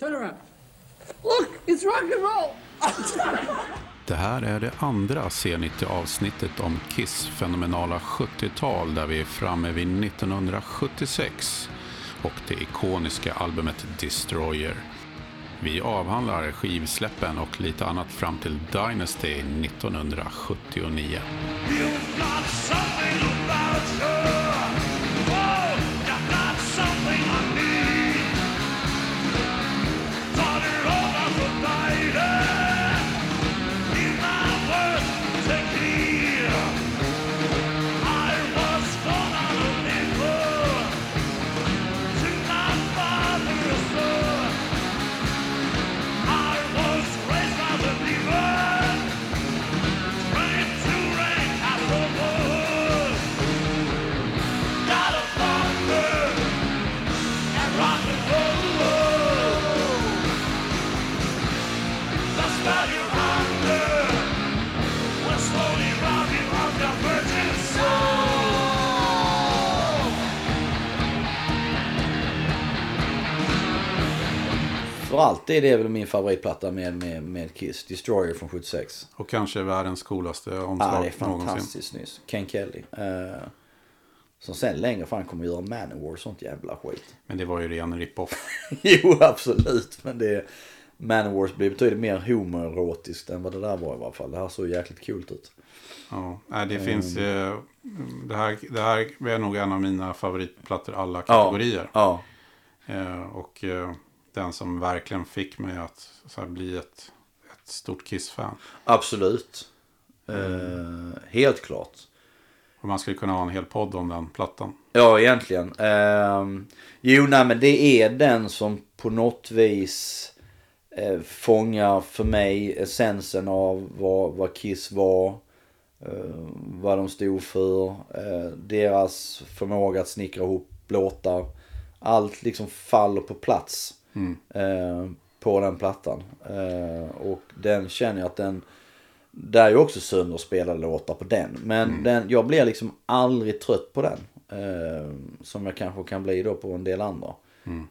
Turn around. Look, it's rock and roll. Det här är det andra C90-avsnittet om Kiss fenomenala 70-tal där vi är framme vid 1976 och det ikoniska albumet Destroyer. Vi avhandlar skivsläppen och lite annat fram till Dynasty 1979. Alltid är väl min favoritplatta med, med, med Kiss. Destroyer från 76. Och kanske världens coolaste Ja, omslag det är någonsin. fantastiskt nyss. Ken Kelly. Uh, som sen längre fram kommer göra Manowar och sånt jävla skit. Men det var ju ren rip-off. jo, absolut. Men det... Manowars blir betydligt mer homoerotiskt än vad det där var i alla fall. Det här såg jäkligt kul ut. Ja, det finns eh, det, här, det här är nog en av mina favoritplattor alla kategorier. Ja. Eh, och den som verkligen fick mig att här, bli ett, ett stort Kiss-fan. Absolut. Eh, helt klart. Och man skulle kunna ha en hel podd om den plattan. Ja, egentligen. Um, jo, nej, men det är den som på något vis eh, fångar för mig essensen av vad, vad Kiss var. eh, vad de stod för. eh, deras förmåga att snickra ihop låtar. Allt liksom faller på plats eh, på den plattan. Eh, och den känner jag att den... Det är ju också sönderspelade låtar på den. Men den, jag blir liksom aldrig trött på den. Eh, som jag kanske kan bli då på en del andra.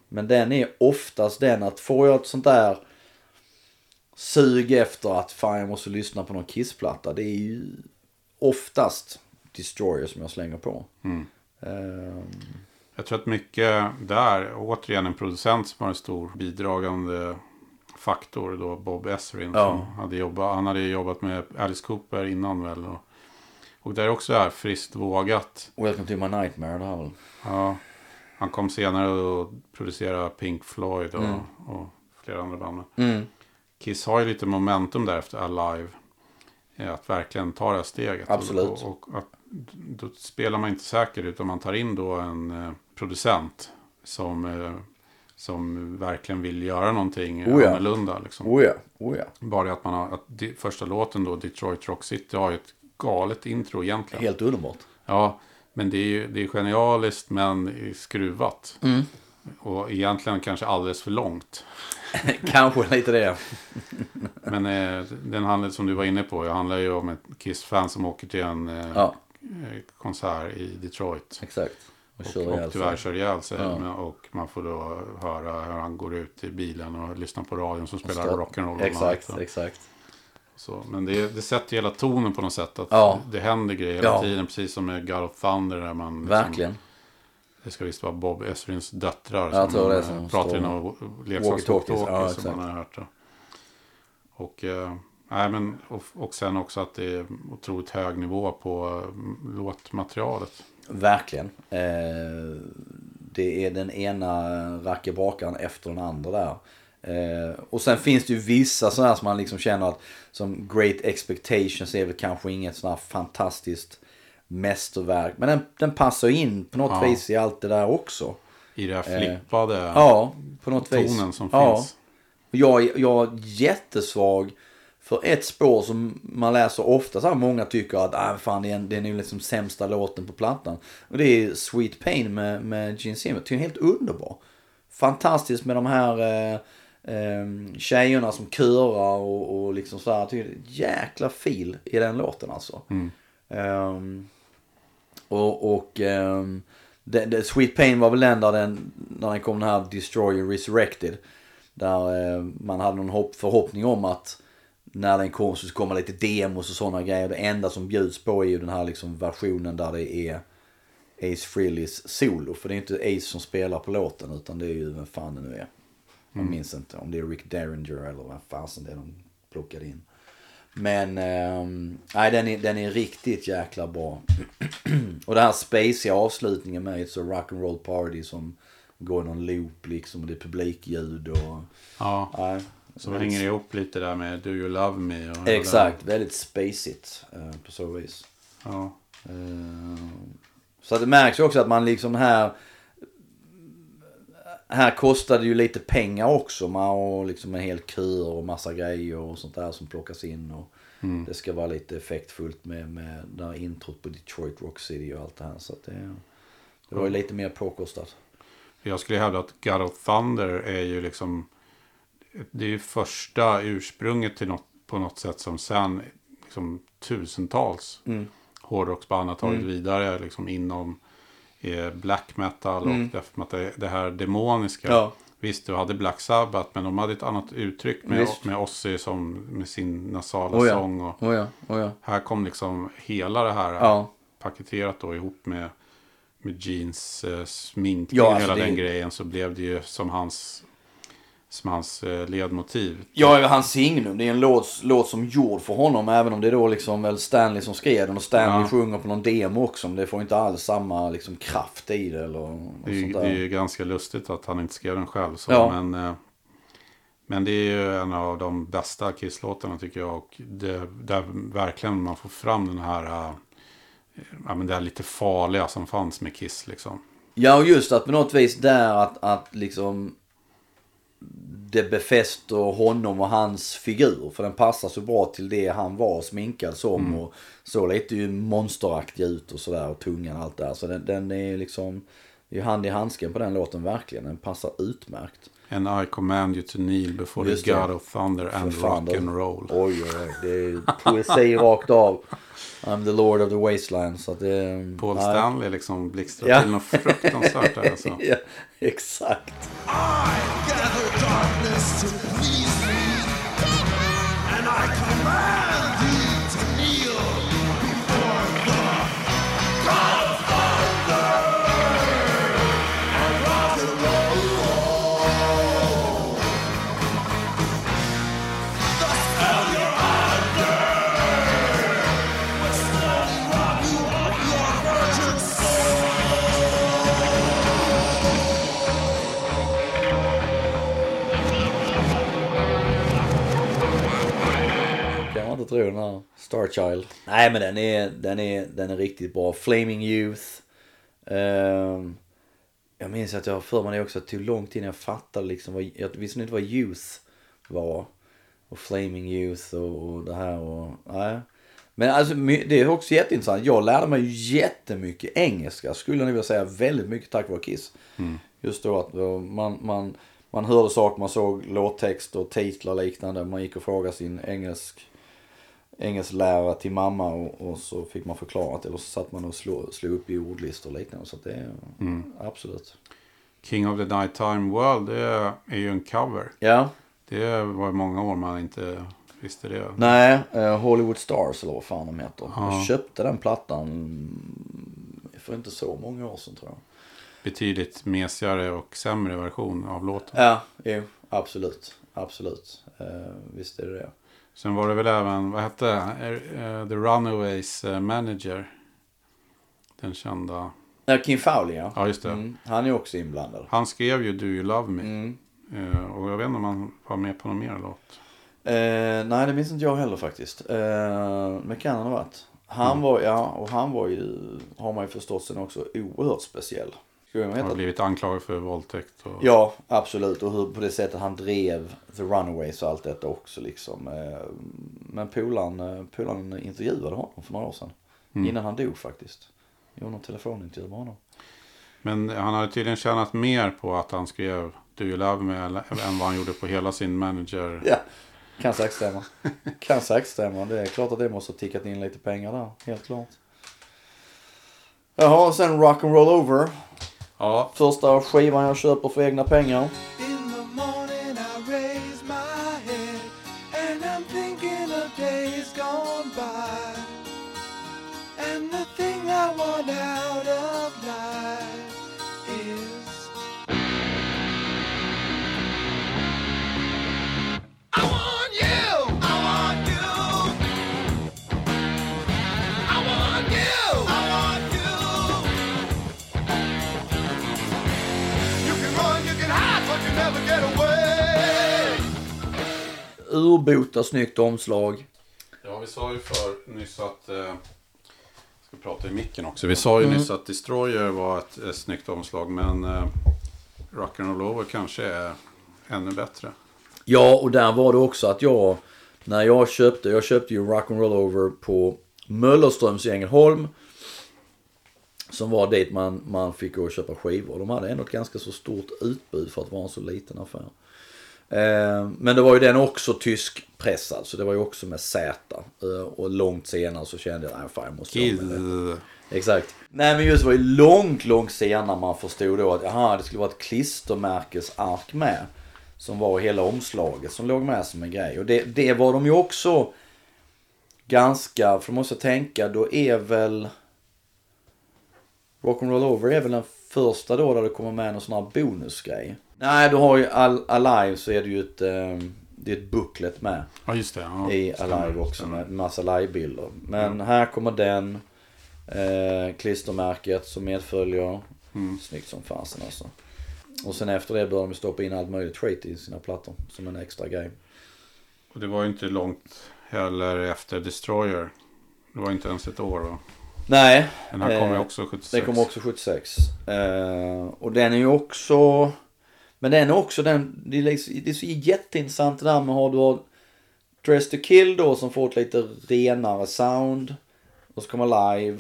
Men den är oftast den att får jag ett sånt där sug efter att fan jag måste lyssna på någon Kiss-platta. Det är ju oftast Destroyer som jag slänger på. Eh, Jag tror att mycket där, återigen en producent som har en stor bidragande faktor då, Bob Ezrin. Ja. Som hade jobbat, han hade jobbat med Alice Cooper innan väl. Och, och där också är friskt vågat. Welcome to my nightmare det här väl. Ja, han kom senare och producerade Pink Floyd och, och flera andra band. Mm. Kiss har ju lite momentum där efter Alive. Att verkligen ta det här steget. Absolut. Och, och, och att, då spelar man inte säker utan man tar in då en eh, producent som, eh, som verkligen vill göra någonting Oh ja. annorlunda. Liksom. Oh ja, oh ja. Bara att man har, att första låten då, Detroit Rock City, har ju ett galet intro egentligen. Helt underbart. Ja, men det är ju det är genialiskt men skruvat. Mm. Och egentligen kanske alldeles för långt. Kanske lite det. Men eh, den handlar som du var inne på. Det handlar ju om ett Kiss-fan som åker till en eh, Ja, eh, konsert i Detroit. exakt. Och Och, och tyvärr sig. kör ihjäl sig. Ja. Och man får då höra hur han går ut i bilen och lyssnar på radion som spelar rock'n'roll. Exakt, och exakt. Så, men det, det sätter hela tonen på något sätt. Att Ja. Det händer grejer hela Ja. tiden. Precis som med God of Thunder. Där man liksom- Verkligen. Det ska visst vara Bob Esrins döttrar. Jag tror det är som som pratar i någon leksakstalkie som man har hört. det. Och, eh, nej, men, och, och sen också att det är otroligt hög nivå på eh, låtmaterialet. Verkligen. Eh, det är den ena rackebrakaren efter den andra där. Eh, och sen finns det ju vissa sådana som man liksom känner att som Great Expectations är väl kanske inget sådant här fantastiskt mästerverk. Men den, den passar in på något Ja. vis i allt det där också. I det här flippade Ja, på något vis. tonen som ja. finns. Jag, jag är jättesvag för ett spår som man läser ofta. Så här, många tycker att ah, fan, det är, det är nog liksom sämsta låten på plattan. Och det är Sweet Pain med, med Gene Simmons. Det är helt underbar. Fantastiskt med de här eh, eh, tjejerna som körar och, och liksom så här. Det är ett jäkla fil i den låten alltså. Ehm, och och ehm, det, det, Sweet Pain var väl den där den, när den kom den här Destroyer Resurrected. Där eh, man hade någon hopp, förhoppning om att när den kom så komma lite demos och sådana grejer. Det enda som bjuds på är ju den här liksom versionen där det är Ace Frehleys solo. För det är inte Ace som spelar på låten utan det är ju vem fan det nu är. Jag minns inte om det är Rick Derringer eller vad fasen det är de plockade in. Men ehm, nej, den, är, den är riktigt jäkla bra. och den här spacey avslutningen med ett så rock'n'roll party som går i någon loop liksom. Och det är publikljud och... Ja, Nej, som hänger ihop lite där med Do You Love Me. Och Exakt, väldigt spacigt eh, på så vis. Ja. Eh, Så det märks ju också att man liksom här... Här kostade ju lite pengar också. Man har liksom en hel kör och massa grejer och sånt där som plockas in. Och Det ska vara lite effektfullt med, med det här introt på Detroit Rock City och allt det här. Så det, det var ju lite mer påkostat. Jag skulle hävda att God of Thunder är ju liksom... Det är ju första ursprunget till något, på något sätt som sen liksom, tusentals hårdrocksband har tagit vidare liksom, inom eh, black metal och death metal. Det här demoniska. Ja. Visst, du hade Black Sabbath, men de hade ett annat uttryck med, Visst. med Ozzy som med sin nasala Oh ja, sång. Och oh ja, oh ja. här kom liksom hela det här Ja. paketerat då ihop med, med jeans, eh, sminkning Ja, alltså hela det- den grejen så blev det ju som hans, som hans eh, ledmotiv. Ja, hans signum. Det är en låt, låt som gjord för honom. Även om det är då liksom väl Stanley som skrev den. Och Stanley Ja. sjunger på någon demo också. Men det får inte alls samma liksom kraft i det. Eller Det är, det är ju ganska lustigt att han inte skrev den själv. Så, Ja. men, eh, men det är ju en av de bästa Kiss-låtarna tycker jag. Och det, där verkligen man får fram den här, eh, ja, men det här lite farliga som fanns med Kiss liksom. Ja, och just att på något vis där att, att liksom det befäster honom och hans figur. För den passar så bra till det han var sminkad som. Och så lite ju monsteraktig ut och sådär. Och tungan och allt det där. Så den, den är liksom, det är ju hand i handsken på den låten verkligen. Den passar utmärkt. And I command you to kneel before Just the det. God of Thunder and rock det- and roll. Oj, oj, oj. Det är poesi rakt av. I'm the Lord of the Wasteland. Så att det, Paul nej. Stanley liksom blixtrar till något fruktansvärt där alltså. ja, exakt. I gather darkness to please Kan man inte tro den här Starchild. Nej men den är, den är, den är riktigt bra. Flaming Youth. Ehm, jag minns att jag har för mig också. att Det tog lång tid innan jag fattade liksom vad, jag visste inte vad Youth var. Och Flaming Youth och, och det här och, nej. Men alltså det är också jätteintressant. Jag lärde mig ju jättemycket engelska. Skulle jag vilja säga väldigt mycket tack vare Kiss. Just då att eh, man, man, man hörde saker, man såg låttext och titlar och liknande. Man gick och frågade sin engelsk engelsklärare till mamma och, och så fick man förklarat eller så satt man och slog, slog upp i ordlistor och liknande. Så att det är absolut. King of the Nighttime World, det är, är ju en cover. Ja, Det var många år man inte visste det. nej, eh, Hollywood Stars eller vad fan de heter. Ja. Jag köpte den plattan mm, för inte så många år sedan tror jag. Betydligt mesigare och sämre version av låten. Ja, jo, absolut. Absolut. Eh, visst är det det. Sen var det väl även, vad hette eh, The Runaways eh, Manager. Den kända. Ja, Kim Fowley ja. Ja, just det. Mm, han är också inblandad. Han skrev ju Do You Love Me. Mm. Eh, och jag vet inte om han var med på någon mer låt. Eh, nej, det minns inte jag heller faktiskt. Eh, men kan han ha varit. Han Mm. var, ja, och han var ju, har man ju förstått sen också, oerhört speciell. Han har blivit anklagad för våldtäkt. Och, Ja, absolut. Och hur, på det sättet han drev The Runaways och allt detta också liksom. Eh, men polaren, eh, polaren intervjuade honom för några år sedan. Mm. Innan han dog faktiskt. Gjorde någon telefonintervju med honom. Men han hade tydligen tjänat mer på att han skrev Do You Love Me än vad han gjorde på hela sin manager. Ja, kan säkert stämma. kan säkert stämma. Det är klart att det måste ha tickat in lite pengar där. Helt klart. Jaha, och sen Rock'n'Roll Over. Ja, Första skivan jag köper för egna pengar. Urbota snyggt omslag. Ja, vi sa ju för nyss att... Eh, jag ska prata i micken också. Vi sa ju nyss att Destroyer var ett, ett snyggt omslag. Men eh, Rock'n'Roll Over kanske är ännu bättre. Ja, och där var det också att jag, när jag köpte, jag köpte ju Rock'n'Roll Over på Möllerströms i Ängelholm. Som var dit man, man fick gå och köpa skivor. De hade ändå ett ganska så stort utbud för att vara en så liten affär. Eh, men det var ju den också tyskpressad, så det var ju också med Z. Eh, och långt senare så kände jag, nej fan jag måste. Kill. Exakt. Nej men just det var ju långt, långt senare man förstod då att aha, det skulle vara ett klistermärkesark med. Som var hela omslaget som låg med som en grej. Och det, det var de ju också ganska, för måste jag tänka, då är väl Rock'n'Roll Over är väl den första då där det kommer med någon sån här bonusgrej. Nej, du har ju Al- Alive så är det ju ett, eh, det är ett booklet med Ja, just det. Ja, i stämmer, Alive också stämmer. med massa livebilder. Men här kommer den. Eh, klistermärket som medföljer. Mm. Snyggt som fasen alltså. Och sen efter det börjar de stoppa in allt möjligt trait i sina plattor. Som en extra grej. Och det var ju inte långt heller efter Destroyer. Det var inte ens ett år va? Nej. Den här kom ju eh, också 76. Den kom också 76. Eh, och den är ju också... Men den är också den... Det är, liksom, det är så jätteintressant det där med har du har Dress to Kill då som får ett lite renare sound. Och så kommer Live.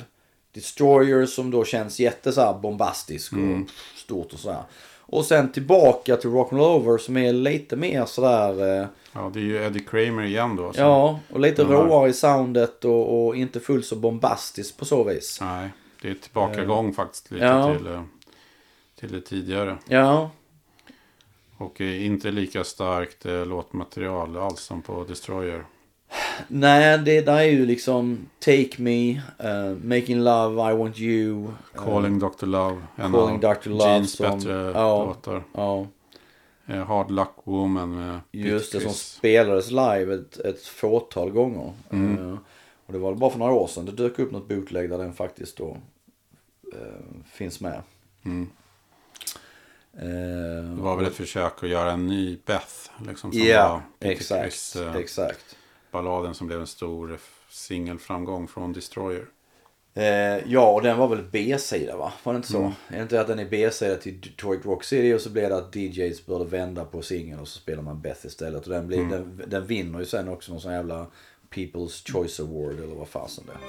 Destroyer som då känns jätte så bombastisk och stort och sådär. Och sen tillbaka till Rock'n'Roll Over som är lite mer sådär... Eh, Ja, det är ju Eddie Kramer igen då. som- ja, och lite råare i soundet och, och inte fullt så bombastiskt på så vis. Nej, det är tillbakagång faktiskt lite Ja. till, eh, till det tidigare. Ja, Och eh, inte lika starkt eh, låtmaterial alls som på Destroyer. Nej, det där är ju liksom Take Me, eh, Making Love, I Want You. Calling Dr. Love. Calling Dr. Love Jeans som- bättre ja. låtar. Ja, Hard Luck Woman med just det som spelades live ett, ett fåtal gånger. Mm. Och det var bara för några år sedan det dök upp något bootleg där den faktiskt då finns med. Mm. Eh, Det var väl ett försök att göra en ny Beth. Liksom, som Ja, var exakt. Eh, exakt. balladen som blev en stor singelframgång från Destroyer. Eh, ja, och den var väl B-sida va? Var det inte så? Mm. Är det inte att den är B-sida till Detroit Rock City och så blev det att DJs började vända på singeln och så spelar man Beth istället. Och den, blir, Mm. den, den vinner ju sen också någon sån jävla People's Choice Award eller vad fasen det är.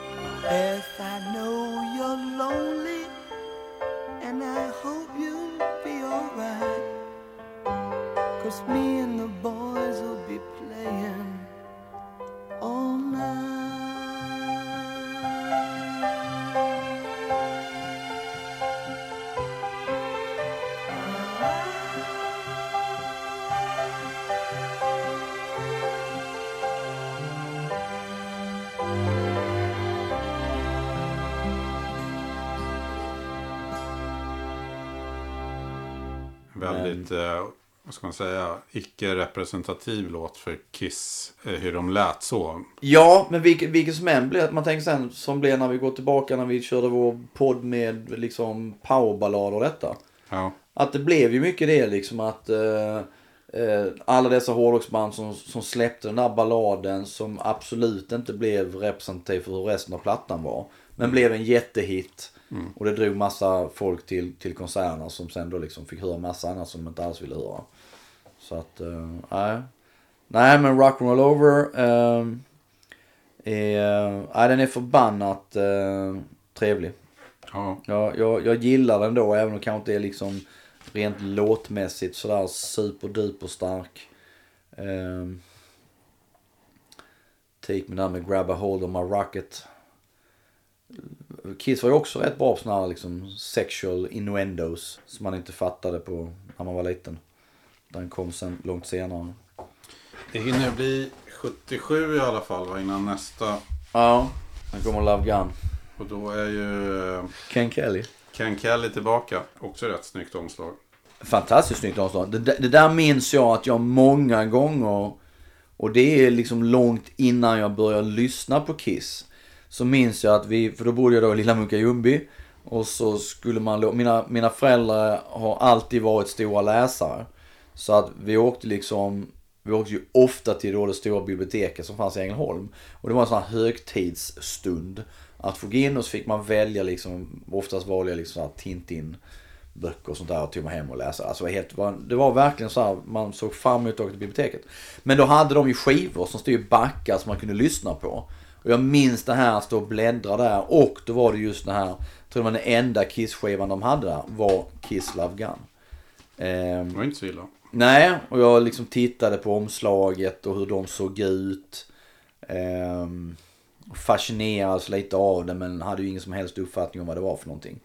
Cause me and the boys will be playing all night. Väldigt, eh, vad ska man säga, icke-representativ låt för Kiss. Eh, hur de lät så. Ja, men vilket, vilket som än blir, man tänker sen som blev när vi går tillbaka när vi körde vår podd med liksom powerballader och detta. Ja, Att det blev ju mycket det liksom att eh, eh, alla dessa hårdrocksband som, som släppte den där balladen som absolut inte blev representativ för hur resten av plattan var. Men blev en jättehit. Och det drog massa folk till, till konserterna som sen då liksom fick höra massa annat som de inte alls ville höra. Så att, eh, nej. Nej men Rock'n'Roll Over. Eh, är, nej, den är förbannat eh, trevlig. ja. Jag, jag, jag gillar den då, även om det kanske inte är liksom rent låtmässigt sådär superduper stark. Um, take me där med grab a hold of my rocket. Kiss var ju också rätt bra på sådana här liksom sexual innuendos som man inte fattade på när man var liten. Den kom sen långt senare. Det hinner bli 77 i alla fall va, innan nästa. Ja, den kommer Love Gun. Och då är ju eh, Ken Kelly. Ken Kelly tillbaka. Också rätt snyggt omslag. Fantastiskt snyggt avstånd. Det, där- det där minns jag att jag många gånger, och det är liksom långt innan jag började lyssna på Kiss. Så minns jag att vi, för då bodde jag då i Lilla Munka-Ljungby. Och så skulle man, mina, mina föräldrar har alltid varit stora läsare. Så att vi åkte liksom, vi åkte ju ofta till då det stora biblioteket som fanns i Ängelholm. Och det var en sån här högtidsstund. Att få gå in och så fick man välja liksom, oftast valde jag liksom så här Tintin böcker och sånt där och tog mig hem och läsa. Alltså det var, helt, det var- verkligen så här, man såg fram emot att åka till biblioteket. Men då hade de ju skivor som stod i backar som man kunde lyssna på. Och jag minns det här, stå och bläddra där och då var det just det här, jag tror det var den enda Kiss-skivan de hade där, var Kiss Love Gun. Ehm, Det var inte så illa. Nej, och jag liksom tittade på omslaget och hur de såg ut. Ehm, fascinerades lite av det men hade ju ingen som helst uppfattning om vad det var för någonting.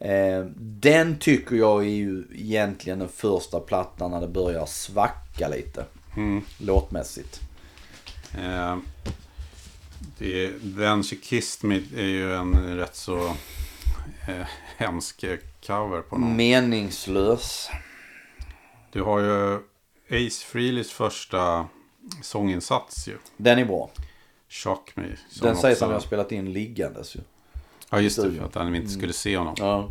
Ehm, den tycker jag är ju egentligen den första plattan när det börjar svacka lite. Låtmässigt. Eh, det, Then She Kissed Me är ju en rätt så eh, hemsk cover på någon. Meningslös. Du har ju Ace Frehleys första sånginsats ju. Den är bra. Shock Me. Den sägs han har spelat in liggandes ju. Ja just det, för att han inte skulle se honom. Ja.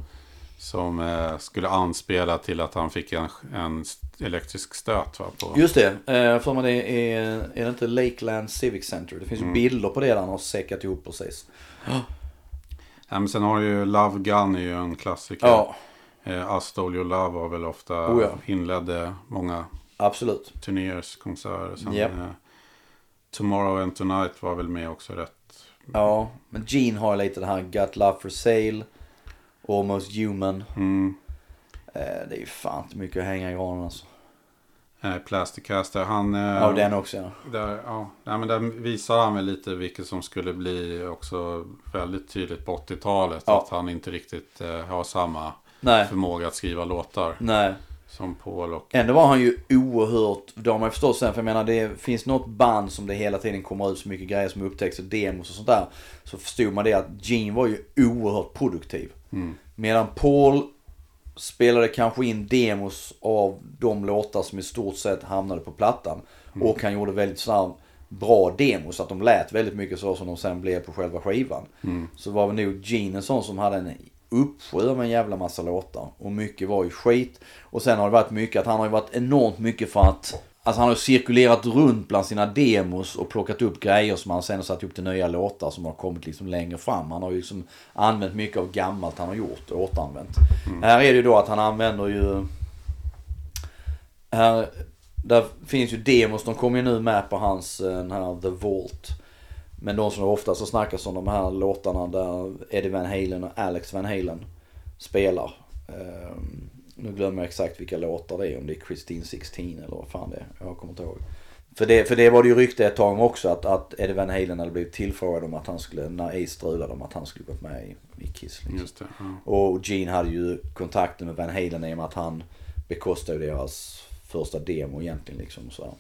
Som eh, skulle anspela till att han fick en, en elektrisk stöt va? På, Just det, eh, för mig det är, är det inte Lakeland Civic Center? Det finns ju bilder på det där han har säckat ihop precis. ja, men sen har du ju Love Gun är ju en klassiker. Ja, Eh, Your Love var väl ofta Oh, ja. inledde många absolut. turnéers, konserter. Sen, Japp. eh, Tomorrow and Tonight var väl med också rätt. Ja, men Gene har lite det här Got Love for Sale, Almost Human. Mm. Eh, det är ju fan inte mycket att hänga i granen alltså. Eh, Plastic Caster, han... Eh, Ja, den också ja. Där, ja, nej, men där visar han väl lite vilket som skulle bli också väldigt tydligt på 80-talet. Ja. Att han inte riktigt eh, har samma Nej, förmåga att skriva låtar nej. som Paul och... Ändå var han ju oerhört, det har man ju förstått sen, för jag menar det finns något band som det hela tiden kommer ut så mycket grejer som upptäcks och demos och sånt där. Så förstod man det att Gene var ju oerhört produktiv. Medan Paul spelade kanske in demos av de låtar som i stort sett hamnade på plattan. Och han gjorde väldigt sådär bra demos, att de lät väldigt mycket så som de sen blev på själva skivan. Så var väl nog Gene en sån som hade en uppsjö med en jävla massa låtar. Och mycket var ju skit. Och sen har det varit mycket att han har ju varit enormt mycket för att Alltså han har cirkulerat runt bland sina demos och plockat upp grejer som han sen har satt upp till nya låtar som har kommit liksom längre fram. Han har ju liksom använt mycket av gammalt han har gjort och återanvänt. Här är det ju då att han använder ju... Här, där finns ju demos, de kommer ju nu med på hans eh, den här The Vault. Men de som ofta så snackas om de här låtarna där Eddie Van Halen och Alex Van Halen spelar. Ehm, nu glömmer jag exakt vilka låtar det är, om det är Christine 16 eller vad fan det är. Jag kommer inte ihåg. För det, för det var det ju rykte ett tag om också att, att Eddie Van Halen hade blivit tillfrågad om att han skulle, när Ace strulade om att han skulle gått med i, i Kiss. Liksom. Det. Ja. Och Gene hade ju kontakten med Van Halen i och med att han bekostade deras första demo egentligen liksom. Så. här.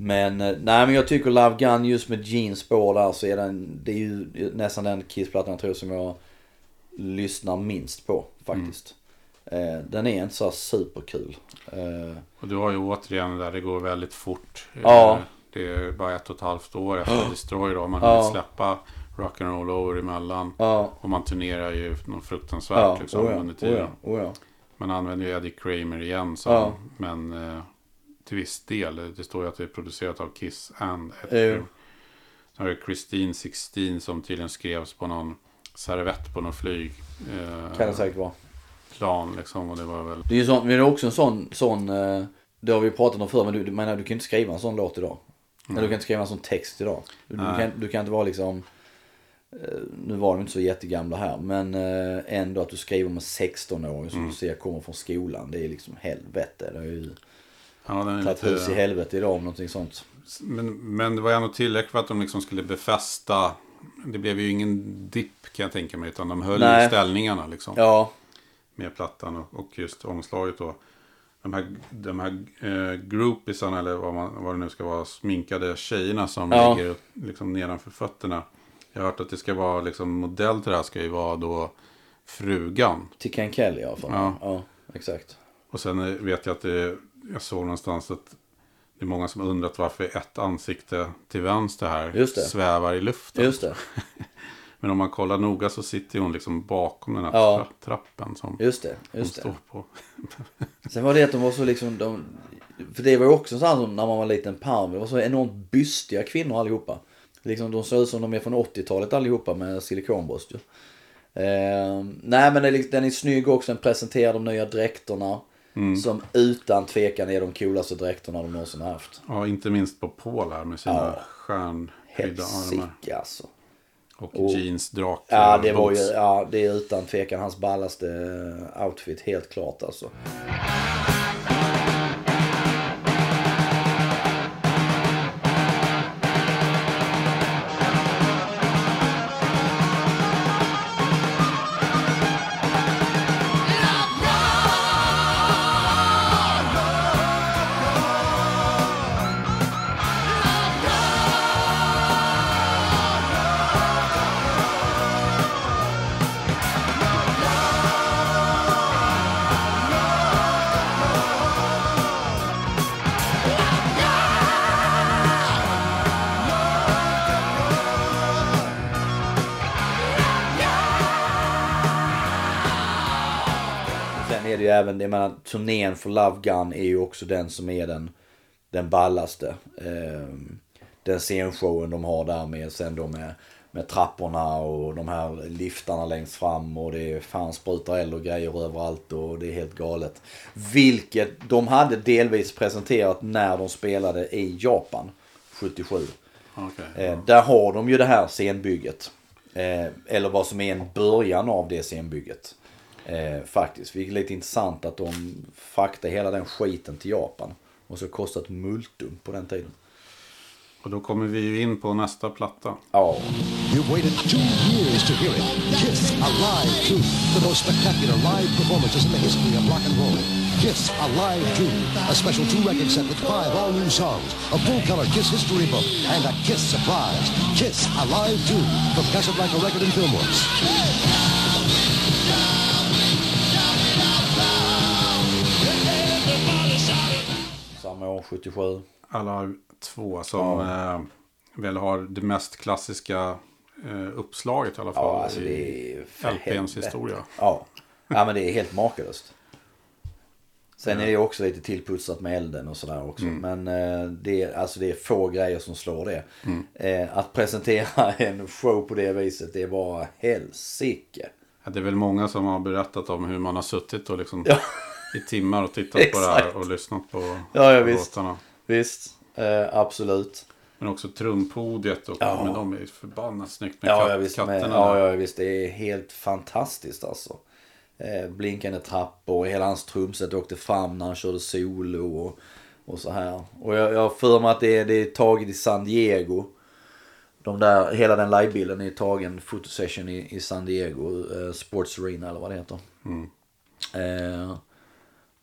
Men, eh, nej men jag tycker Love Gun just med Genes spår där så är den, det är ju nästan den Kiss-plattan jag tror som jag lyssnar minst på faktiskt. Eh, den är inte så superkul. Eh, Och du har ju återigen där det går väldigt fort. Ja. Eh, Det är bara ett och ett halvt år efter Destroy då. Man Ja. släppa Rock'n'Roll Over emellan. ja, Och man turnerar ju något fruktansvärt ja, liksom, oh ja, under oh tiden. ja, oh ja. Man använder ju Eddie Kramer igen. Så, Ja. Men eh, till viss del. Det står ju att det är producerat av Kiss and Kramer. Sen har du Christine 16 som tydligen skrevs på någon servett på någon flyg. Eh, Kan det säkert vara. plan liksom. Och det var väl... Det är ju sån, men det är också en sån, sån eh, det har vi pratat om förr, men du, menar du kan inte skriva en sån låt idag. Eller du kan inte skriva en sån text idag. Du, du, kan, du kan inte vara liksom, eh, nu var de inte så jättegamla här, men eh, ändå att du skriver med 16-åring som du ser kommer från skolan. Det är liksom helvete. Det har ju Ja, den är tagit lite... hus i helvete idag om någonting sånt. Men, men det var ändå tillräckligt för att de liksom skulle befästa. Det blev ju ingen dipp kan jag tänka mig. Utan de höll Nej. ju ställningarna liksom. Ja, Med plattan och, och just omslaget då. De här, de här eh, groupisarna eller vad, man, vad det nu ska vara. Sminkade tjejerna som Ja. ligger liksom nedanför fötterna. Jag har hört att det ska vara liksom modell till det här ska ju vara då frugan. Till Ken Kelly i fall. Ja. ja exakt. Och sen eh, vet jag att det, jag såg någonstans att det är många som undrat varför ett ansikte till vänster här svävar i luften. Men om man kollar noga så sitter hon liksom bakom den här Ja. tra- trappen som Just det. hon Just det. står på. Sen var det att de var så liksom, de, för det var ju också så som när man var en liten parv, det var så enormt bystiga kvinnor allihopa. Liksom de såg ut som de är från 80-talet allihopa med silikonbröst ju. Eh, nej men det liksom- den är snygg också, den presenterar de nya dräkterna. Som utan tvekan är de coolaste dräkterna de någonsin haft. Ja, inte minst på Paul här med sina Ja. stjärnhöjda armar. Alltså. Och, Och- jeans, drake, Ja det var ju, ja det är utan tvekan hans ballaste outfit, helt klart alltså. Även, jag menar, turnén för Love Gun är ju också den som är den, den ballaste. Ehm, den scenshowen de har där med, sen då med, med trapporna och de här liftarna längst fram och det är fan sprutar eld och grejer överallt och det är helt galet. Vilket de hade delvis presenterat när de spelade i Japan 77. Okej. Eh, där har de ju det här scenbygget. Eh, eller vad som är en början av det scenbygget. Eh, faktiskt. Vilket är lite intressant att de fraktade hela den skiten till Japan. Och så kostat multum på den tiden. Och då kommer vi ju in på nästa platta. Ja, You've waited two years to hear it. Kiss Alive 2, the most spectacular live performances in the history of rock and roll. Kiss Alive 2, a special two-record set with five all-new songs, a full-color Kiss history book, and a Kiss surprise. Kiss Alive 2 from Casablanca Record and Filmworks. Samma år 77. Alla två som eh, väl har det mest klassiska eh, uppslaget i alla fall. Ja, alltså det i LPns historia. Ja. ja, men det är helt makalöst. Sen är det också lite tillputsat med elden och sådär också. Men eh, det, är, alltså det är få grejer som slår det. Eh, att presentera en show på det viset, det är bara helsike. Ja, det är väl många som har berättat om hur man har suttit och liksom Ja. I timmar och tittat på det här och lyssnat på, Ja, ja, visst. låtarna. Visst, eh, absolut. Men också trumpodiet och Ja. men de är förbannat snyggt med Ja, katt, ja, visst, katterna. med, ja, ja, visst. Det är helt fantastiskt alltså. Eh, blinkande trappor och hela hans trumset åkte fram när han körde solo och, och så här. Och jag, jag för mig att det är, det är taget i San Diego. De där, hela den livebilden är tagen fotosession i, i San Diego, eh, Sports Arena eller vad det heter. Eh,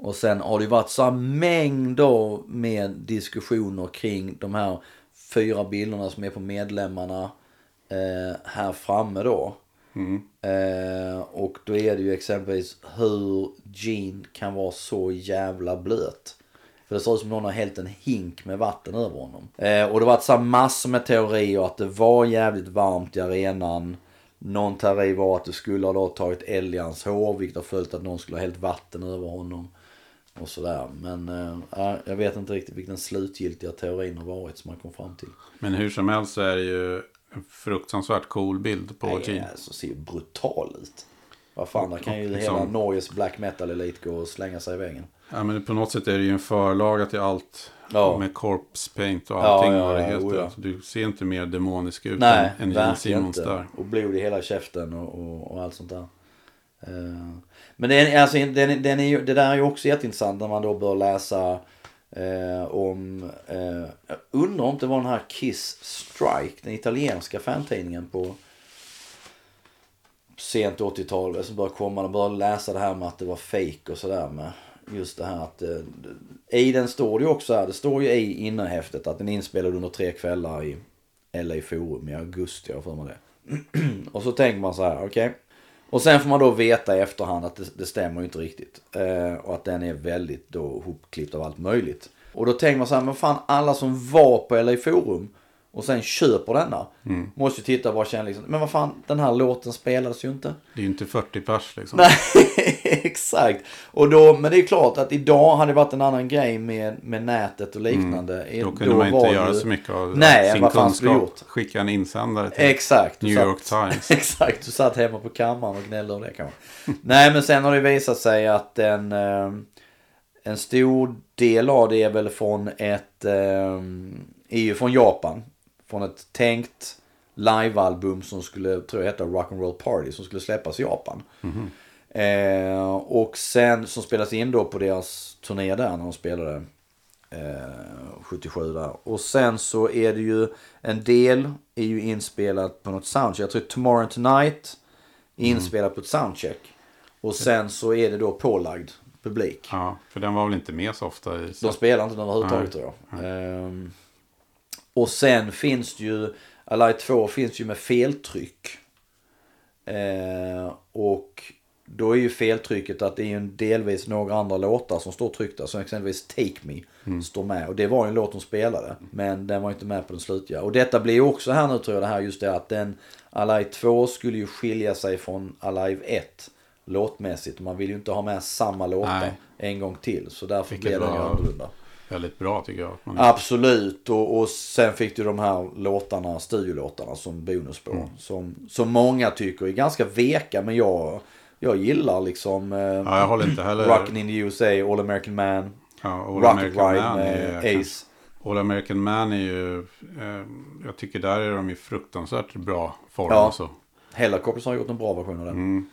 och sen har det varit så mängder med diskussioner kring de här fyra bilderna som är på medlemmarna eh, här framme då. Eh, och då är det ju exempelvis hur Gene kan vara så jävla blöt. För det ser ut som någon har hällt en hink med vatten över honom. Eh, och det var så här massor med teorier att det var jävligt varmt i arenan. Någon teori var att det skulle ha då tagit hans hår, vilket har följt att någon skulle ha hällt vatten över honom. Och sådär. Men ja, jag vet inte riktigt vilken slutgiltiga teorin har varit som man kom fram till. Men hur som helst så är det ju en fruktansvärt cool bild på Gene. alltså, ser ju brutal ut. Vad fan, där kan ju Och hela liksom- Norges black metal elit gå och slänga sig i väggen. Ja, men på något sätt är det ju en förlaga till allt. Ja. Med corpse paint och Ja, allting ja, vad det ja, heter. oh ja. Så Du ser inte mer demonisk ut Nej, än, Gene Simmons inte. där. Och blod i hela käften och, och, och allt sånt där. Eh, men det, är, alltså, den, den är ju, det där är ju också jätteintressant när man då bör läsa eh, om... Eh, jag undrar om det var den här Kiss Strike, den italienska fantidningen på sent 80-tal som började komma. De började läsa det här med att det var fake och sådär med just det här att eh, i den står det ju också här, det står ju i innehäftet att den är inspelad under tre kvällar i LA Forum i augusti, jag har för mig det. och så tänker man så här, okej. Och sen får man då veta i efterhand att det, det stämmer ju inte riktigt. Eh, och att den är väldigt då hopklippt av allt möjligt. Och då tänker man så här, men fan alla som var på LA Forum och sen köper denna. Måste ju titta och bara känna liksom, men vad fan den här låten spelades ju inte. Det är ju inte 40 pers liksom. Nej, exakt. Och då, men det är klart att idag hade det varit en annan grej med, med nätet och liknande. Mm. Då kunde man var inte göra ju- så mycket av Nej, sin vad fan du kunskap. gjort? Skicka en insändare till Exakt. du New satt- York Times. Exakt, du satt hemma på kammaren och gnällde om det kanske. Nej, men sen har det visat sig att en, eh, en stor del av det är väl från ett, eh, är ju från Japan. Från ett tänkt livealbum som skulle, tror jag hette Rock'n'Roll Party, som skulle släppas i Japan. Eh, och sen som spelas in då på deras turné där när de spelade eh, 77 där. Och sen så är det ju en del är ju inspelat på något soundcheck. Jag tror Tomorrow and Tonight är inspelat på ett soundcheck. Och sen så är det då pålagd publik. Ja, för den var väl inte med så ofta i... De spelar inte den överhuvudtaget tror jag. Ehm, och sen finns det ju, Alight 2 finns ju med feltryck. Ehm, och då är ju feltrycket att det är ju delvis några andra låtar som står tryckta. Som exempelvis Take Me står med. Och det var ju en låt de spelade. Men den var inte med på den slutliga. Och detta blir ju också här nu tror jag det här just det att den Alive 2 skulle ju skilja sig från Alive 1 låtmässigt. Man vill ju inte ha med samma låtar en gång till. Så därför Vilket blev den ju annorlunda. Väldigt bra tycker jag. Man... Absolut, och, och sen fick du de här låtarna, studiolåtarna som bonus på. Mm. Som, som många tycker är ganska veka, men jag, jag gillar liksom eh, Ja, jag håller inte heller... Rockin' in the USA, All American Man, Ja, All Rocket American Ride Man med kanske- Ace. All American Man är ju... Eh, jag tycker där är de i fruktansvärt bra form. Ja. Alltså. Hellacopters har gjort en bra version av den. Mm.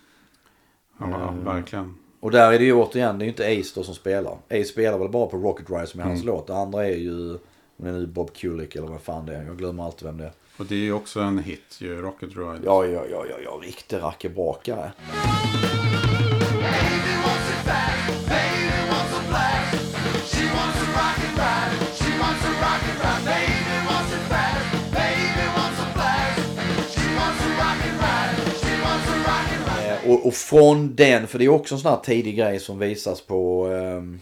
Ja, Mm. verkligen. Och där är det ju återigen, det är ju inte Ace då som spelar. Ace spelar väl bara på Rocket Ride som är hans Mm. låt. Det andra är ju, om det är nu Bob Kulick eller vad fan det är. Jag glömmer alltid vem det är. Och det är ju också en hit ju, Rocket Ride. Ja, ja, ja, ja, ja, riktig rackebrakare. Eh, Och, och från den, för det är också en sån här tidig grej som visas på ehm,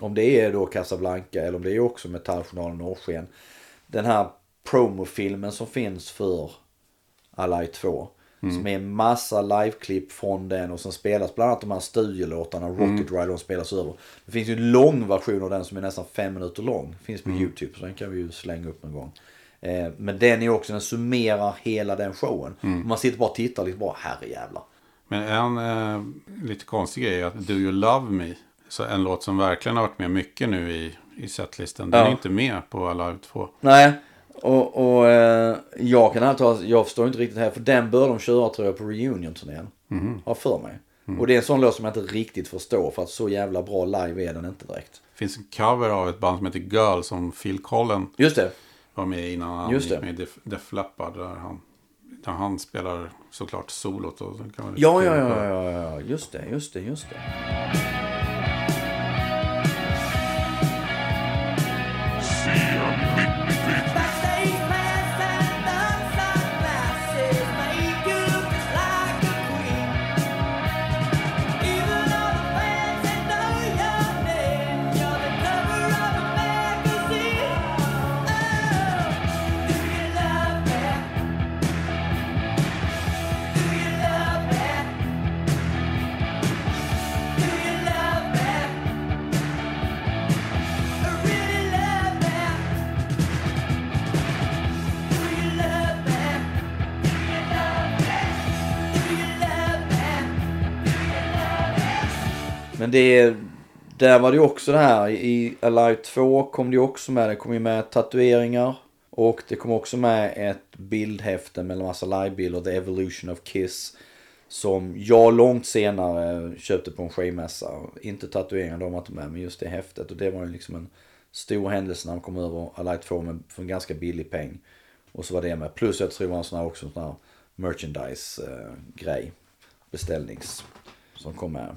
om det är då Casablanca eller om det är också Metalljournalen Norrsken. Den här promofilmen som finns för Alive 2. Som är en massa liveklipp från den och som spelas bland annat de här studiolåtarna, Rocket Ride, de spelas över. Det finns ju en lång version av den som är nästan fem minuter lång. Finns på YouTube så den kan vi ju slänga upp någon gång. Eh, men den är också, den summerar hela den showen. Man sitter bara och tittar lite bara, herrejävlar. Men en eh, lite konstig grej är att Do You Love Me. Så en låt som verkligen har varit med mycket nu i, i setlisten. Den Ja. är inte med på Alive 2. Nej, och, och eh, jag kan alltid jag förstår inte riktigt här för den bör de köra tror jag på reunion-turnén. Har för mig. Och det är en sån låt som jag inte riktigt förstår för att så jävla bra live är den inte direkt. Det finns en cover av ett band som heter Girl som Phil Collen Just det. Var med innan han Just gick det. med i Def, Leppard. Där han, där han spelar såklart solot. Och kan Ja, ja, ja, ja, ja, just det, just det, just det. Men det är, där var det ju också det här, i Alive 2 kom det ju också med, det kom ju med tatueringar. Och det kom också med ett bildhäfte med en massa livebilder, The Evolution of Kiss. Som jag långt senare köpte på en skivmässa. Inte tatueringar, de var inte med, men just det häftet. Och det var ju liksom en stor händelse när de kom över Alive 2 med, för en ganska billig peng. Och så var det med. Plus jag tror det var en sån här också en sån här merchandise-grej. Eh, Beställnings. Som kom med.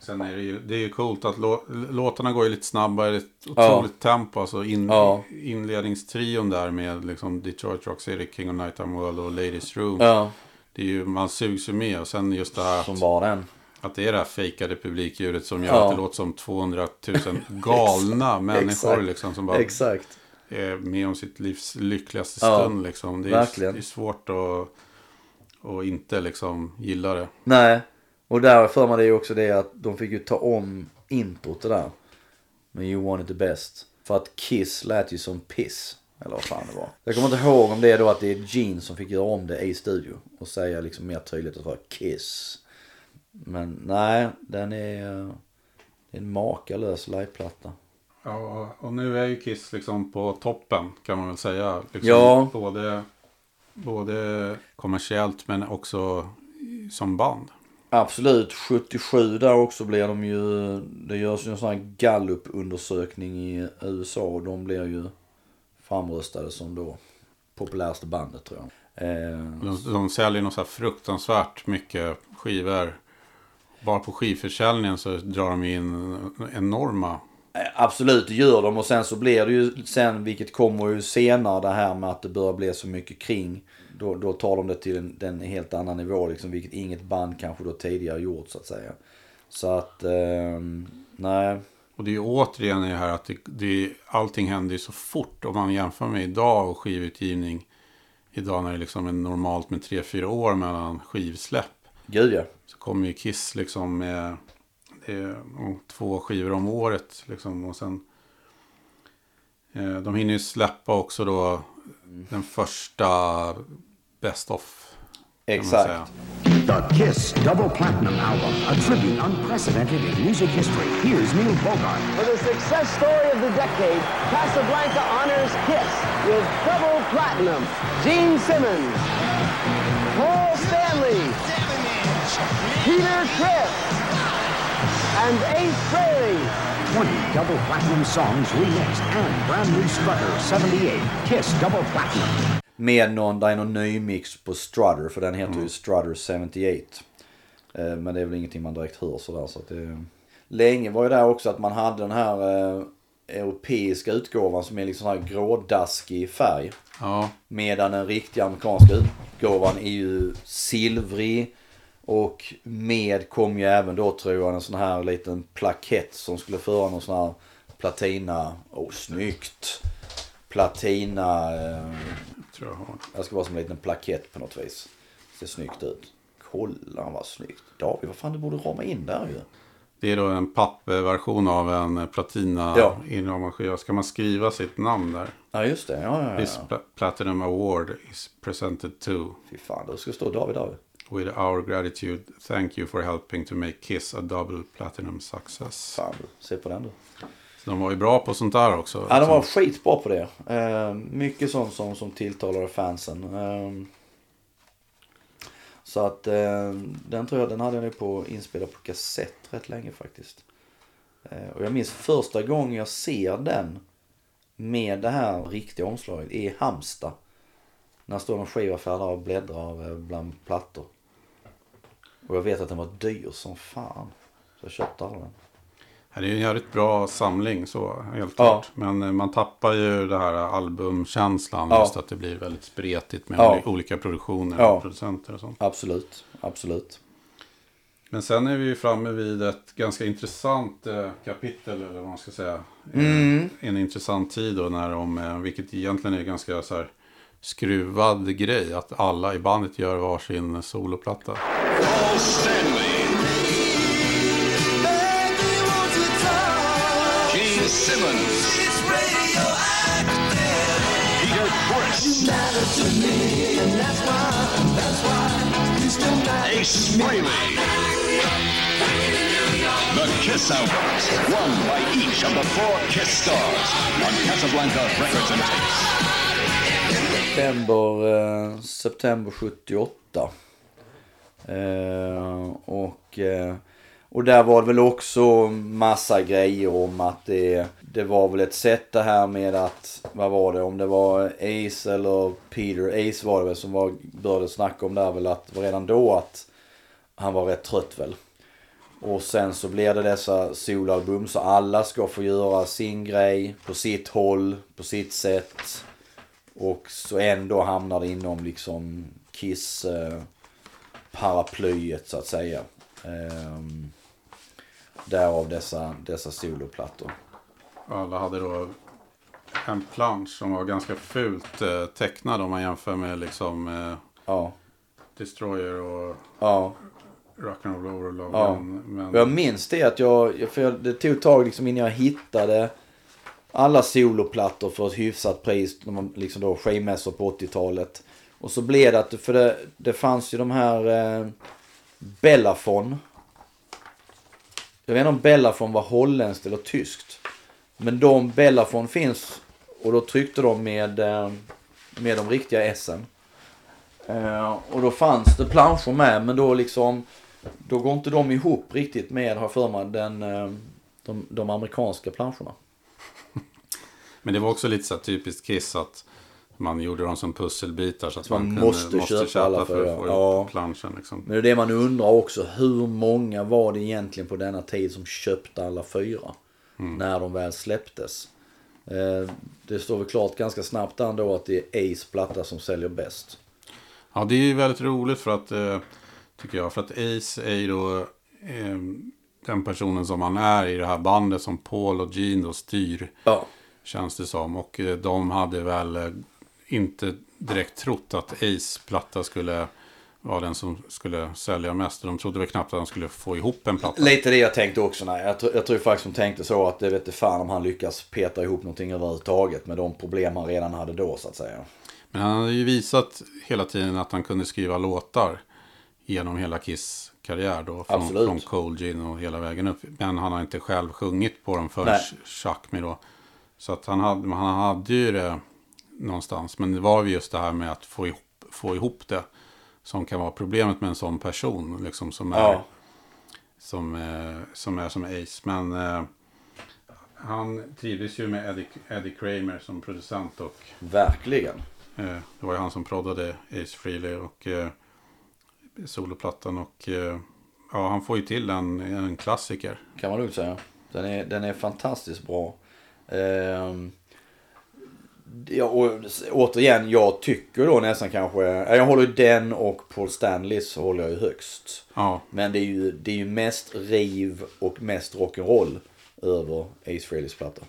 Sen är det ju, det är ju coolt att lå, låtarna går ju lite snabbare, ett otroligt tempo. Alltså in, Ja. inledningstrion där med liksom Detroit Rock City, King of Nighttime World och Ladies Room. Ja, Det är ju, man sugs ju med och sen just det här som att, var den. att det är det här fejkade publikljudet som gör Ja. att det låter som 200 000 galna människor liksom som bara Exakt. är med om sitt livs lyckligaste Ja, stund liksom. Det är, verkligen. det är svårt att, att inte liksom gilla det. Nej, och där för man det ju också det att de fick ju ta om introt det där. Med You Want It The Best. För att Kiss lät ju som piss. Eller vad fan det var. Jag kommer inte ihåg om det är då att det är Gene som fick göra om det i studio. Och säga liksom mer tydligt att det var Kiss. Men nej, den är, det är en makalös liveplatta. Ja, och nu är ju Kiss liksom på toppen kan man väl säga. Liksom Ja. Både, både kommersiellt men också som band. Absolut, 77 där också blir de ju, det görs ju en sån här Gallup-undersökning i USA och de blir ju framröstade som då populäraste bandet tror jag. Eh, De, de säljer nog så här fruktansvärt mycket skivor. Bara på skivförsäljningen så drar de in enorma. Eh, Absolut, det gör de. Och sen så blir det ju sen, vilket kommer ju senare, det här med att det börjar bli så mycket kring. Då, då tar de det till en, en helt annan nivå, liksom, vilket inget band kanske då tidigare gjort så att säga. Så att, ehm, nej. Och det är ju återigen det här att det, det, allting händer ju så fort. Om man jämför med idag och skivutgivning. Idag när det liksom är normalt med 3-4 år mellan skivsläpp. Gud ja. Så kommer ju Kiss liksom med är, två skivor om året. Liksom, och sen, eh, de hinner ju släppa också då den första Best of. kan Exakt. The Kiss Double Platinum Album, a tribute unprecedented in music history. Here's Neil Bogart. For the success story of the decade, Casablanca honors Kiss with double platinum. Gene Simmons, Paul Stanley, Peter Criss, and Ace Frehley. 20 double platinum songs remixed and brand new Strutter 78. Kiss Double Platinum. Med någon, det är någon ny mix på Strutter, för den heter ju Strutter 78. Eh, Men det är väl ingenting man direkt hör sådär. Så att det... Länge var ju det också att man hade den här eh, europeiska utgåvan som är liksom här grådaskig färg. Ja, Medan den riktiga amerikanska utgåvan är ju silvrig. Och med kom ju även då tror jag en sån här liten plakett som skulle föra någon sån här platina. Oh, snyggt! Platina. Eh, tror jag har. det ska vara som en liten plakett på något vis. Ser snyggt ut. Kolla vad snyggt. David, vad fan du borde rama in där ju. Det är då en pappversion av en platina Ja. inramad skiva. Ska man skriva sitt namn där? Ja just det, ja ja This ja. pla- Platinum Award is presented to Fy fan, det ska stå David David. With our gratitude, thank you for helping to make Kiss a double platinum success. Fan se på den du. Så de var ju bra på sånt där också. Ja, de var liksom. skitbra på det. Eh, mycket sånt som, som tilltalade fansen. Eh, så att eh, den tror jag, den hade jag nu på inspelad på kassett rätt länge faktiskt. Eh, och jag minns första gången jag ser den med det här riktiga omslaget i Halmstad. När står någon skivaffär där och bläddrar bland plattor. Och jag vet att den var dyr som fan. Så jag köpte alla den. Det är en jävligt bra samling så, helt Ja. klart. Men eh, man tappar ju det här albumkänslan. Ja. Just att det blir väldigt spretigt med Ja. olika produktioner Ja. och producenter och sånt. Absolut, absolut. Men sen är vi ju framme vid ett ganska intressant eh, kapitel, eller vad man ska säga. Mm. Eh, en intressant tid då, när de, vilket egentligen är ganska så här skruvad grej. Att alla i bandet gör varsin soloplatta. Paul Ace Frehley. The Kiss by each of the four Kiss stars on Casablanca Records and Tapes. September, eh, september 78. Eh, och, eh, och där var det väl också massa grejer om att det, det var väl ett sätt det här med att, vad var det, om det var Ace eller Peter, Ace var det väl som var, började snacka om där väl att det var redan då att han var rätt trött väl. Och sen så blir det dessa solalbum så alla ska få göra sin grej på sitt håll, på sitt sätt. Och så ändå hamnar det inom liksom Kiss eh, paraplyet så att säga. Eh, därav dessa, dessa soloplattor. Alla hade då en plansch som var ganska fult eh, tecknad om man jämför med liksom eh, Ja, Destroyer och ja. Rock'n'Roll Overload. Ja. Men, Och jag minns det att jag, för jag, det tog ett tag liksom innan jag hittade alla soloplattor för ett hyfsat pris. När man liksom då skivmässor på 80-talet. Och så blev det att, för det, det fanns ju de här eh, Bellafon. Jag vet inte om Bellafon var holländskt eller tyskt. Men de Bellafon finns och då tryckte de med, eh, med de riktiga S'en. Eh, och då fanns det planscher med men då liksom då går inte de ihop riktigt med, har för mig, den, eh, de, de amerikanska planscherna. men det var också lite så typiskt Kiss att man gjorde dem som pusselbitar så att Så man man, kunde, måste köpa alla för fyra. att få Ja. planschen. Liksom. Men det är det man undrar också, hur många var det egentligen på denna tid som köpte alla fyra? När de väl släpptes. Eh, det står väl klart ganska snabbt ändå att det är Ace platta som säljer bäst. Ja, det är ju väldigt roligt för att, eh, tycker jag, för att Ace är ju då eh, den personen som han är i det här bandet som Paul och Gene då styr, Ja. känns det som. Och de hade väl inte direkt trott att Ace platta skulle vara den som skulle sälja mest. De trodde väl knappt att de skulle få ihop en platta. Lite det jag tänkte också. Nej. Jag, tror- jag tror faktiskt de tänkte så att det vet inte fan om han lyckas peta ihop någonting överhuvudtaget med de problem han redan hade då så att säga. Men han hade ju visat hela tiden att han kunde skriva låtar genom hela Kiss karriär då. Från, Absolut. från Cold Gin och hela vägen upp. Men han har inte själv sjungit på dem förrän. Chuck Me då. Så att han hade, han hade ju det någonstans. Men det var ju just det här med att få ihop, få ihop det. Som kan vara problemet med en sån person. Liksom, som, är, Ja. som, eh, som är som Ace. Men eh, han trivdes ju med Eddie, Eddie Kramer som producent. Och Verkligen. Eh, Det var ju han som proddade Ace Frehley och eh, soloplattan. Och eh, ja, han får ju till en, en klassiker. Kan man lugnt säga. Den är, den är fantastiskt bra. Ehm, ja, och återigen, jag tycker då nästan kanske, ja, jag håller ju den och Paul Stanleys håller jag ju högst. Ja, Men det är ju, det är ju mest riv och mest rock'n'roll över Ace Frehleys platta.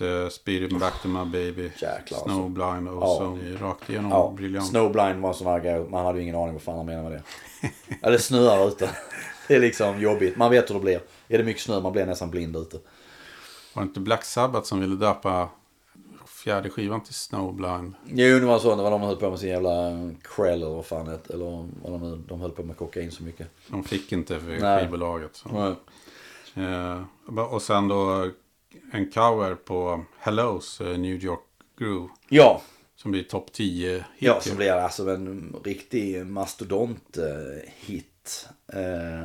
Out, uh, Speed It Back To My Baby, Jäklar, alltså. Snowblind och Ja. så rakt igenom Ja, briljant. Snowblind var en sån här. Man hade ju ingen aning vad fan han menade med det. ja, det snöar ute. Det är liksom jobbigt. Man vet hur det blir. Är det mycket snö man blir nästan blind ute. Var det inte Black Sabbath som ville döpa fjärde skivan till Snowblind? Jo, det var så. Det var de som höll på med sin jävla Krell eller vad fan det Eller vad de nu, de höll på med kokain så mycket. De fick inte för Nej. skivbolaget. Så. Nej. Eh, och sen då en cover på Hellos uh, New York Groove. Ja, Som blir topp 10 hit. ja som blir alltså en riktig mastodont-hit. Eh,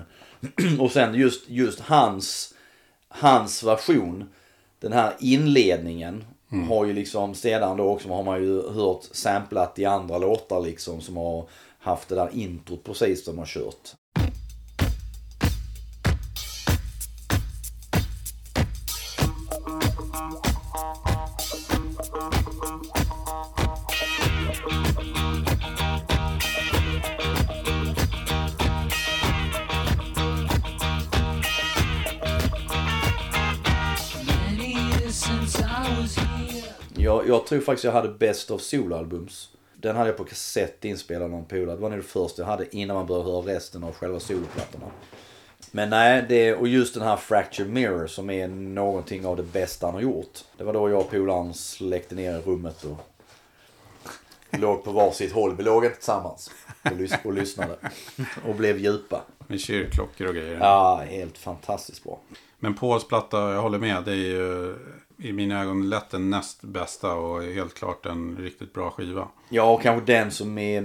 och sen just, just hans, hans version, den här inledningen. Har ju liksom sedan då också har man ju hört samplat i andra låtar liksom som har haft det där introt precis som har kört. Jag, tror faktiskt jag hade Best of soloalbums. Den hade jag på kassett inspelad av någon polare. Det var nog det första jag hade innan man började höra resten av själva soloplattorna. Men nej, det, och just den här Fractured Mirror som är någonting av det bästa han har gjort. Det var då jag och polaren släckte ner i rummet och låg på varsitt håll. Vi låg inte tillsammans och, lys- och lyssnade. Och blev djupa. Med kyrkklockor och grejer. Ja, helt fantastiskt bra. Men Pauls platta, jag håller med. Det är ju i mina ögon lätt den näst bästa och helt klart en riktigt bra skiva. Ja, och kanske den som är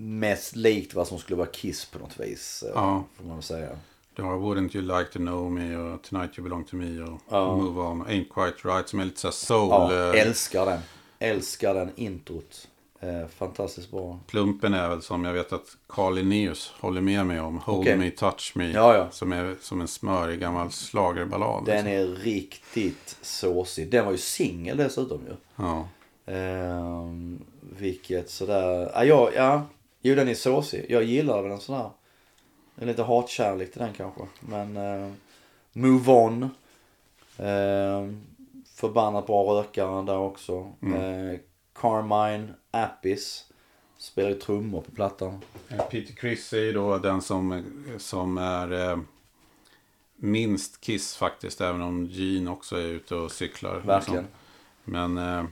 mest likt vad som skulle vara Kiss på något vis. eh, Ja. Får man säga. Du har Wouldn't You Like To Know Me och Tonight You Belong To Me och Ja. Move On. Ain't Quite Right som är lite såhär soul. Ja, eh, älskar den. Älskar den introt. Eh, fantastiskt bra. Plumpen är väl som jag vet att Carl Linnaeus håller med mig om. Hold Okej. Me, Touch Me. Ja, ja. Som är som en smörig gammal schlagerballad. Den liksom. är riktigt såsig. Den var ju singel dessutom ju. Ja. Ehm, vilket sådär, ja, ja, ja. Jo den är såsig. Jag gillar väl en sån där. Är lite hatkärlek till den kanske. Men eh, Move On. Uh, förbannat bra rökare där också. Eh, Carmine Appis. Spelar ju trummor på plattan. Eh, Peter Criss är ju då den som, som är eh, minst Kiss faktiskt. Även om Gene också är ute och cyklar. Verkligen. Liksom. Men, eh,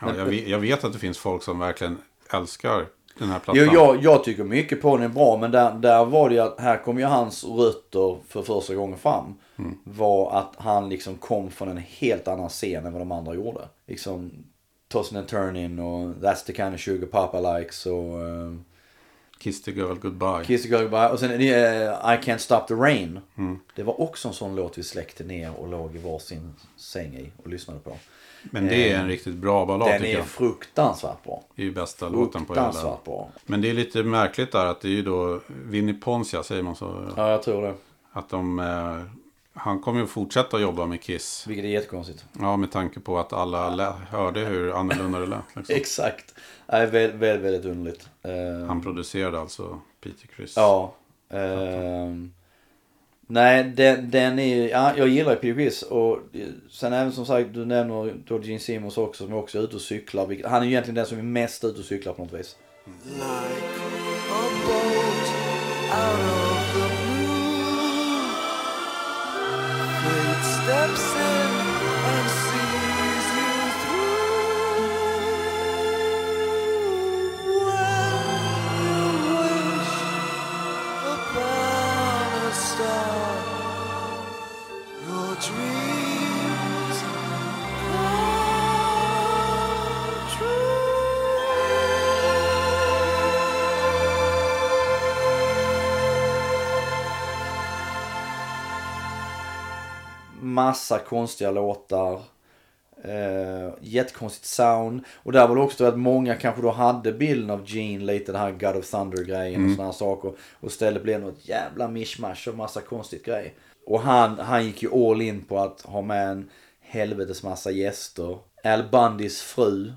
ja, jag, vet, jag vet att det finns folk som verkligen älskar den här plattan. Jo, jag, jag tycker mycket på den är bra men där, där var det ju att här kom ju hans rötter för första gången fram. Var att han liksom kom från en helt annan scen än vad de andra gjorde. Liksom Tossing and Turning och That's the kind of sugar papa likes och uh, Kiss the Girl Goodbye. Kiss the Girl Goodbye. Och sen uh, I Can't Stop the Rain. Det var också en sån låt vi släckte ner och låg i varsin säng i och lyssnade på. Men det är en riktigt bra ballad Den tycker är jag. fruktansvärt bra. Det är ju bästa låten på hela. Bra. Men det är lite märkligt där att det är ju då Vinnie Poncia, säger man så? Ja, jag tror det. Att de... Han kommer ju fortsätta jobba med Kiss. Vilket är jättekonstigt. Ja, med tanke på att alla lä- hörde hur annorlunda det lät. Liksom. Exakt. Nej, väldigt, väldigt, väldigt underligt. Eh, Han producerade alltså Peter Criss. Ja. ehm, nej, den, den är ja, jag gillar ju Peter Criss och sen även som sagt, du nämner då Gene Simmons också som är också ute och cyklar. vilket- Han är ju egentligen den som är mest ute och cyklar på något vis. like steps Massa konstiga låtar. Uh, jättekonstigt sound. Och där var det också att många kanske då hade bilden av Gene, lite den här God of Thunder grejen och sådana saker. Och istället blev det något jävla mishmash och massa konstigt grej. Och han, han gick ju all in på att ha med en helvetes massa gäster. Al Bundys fru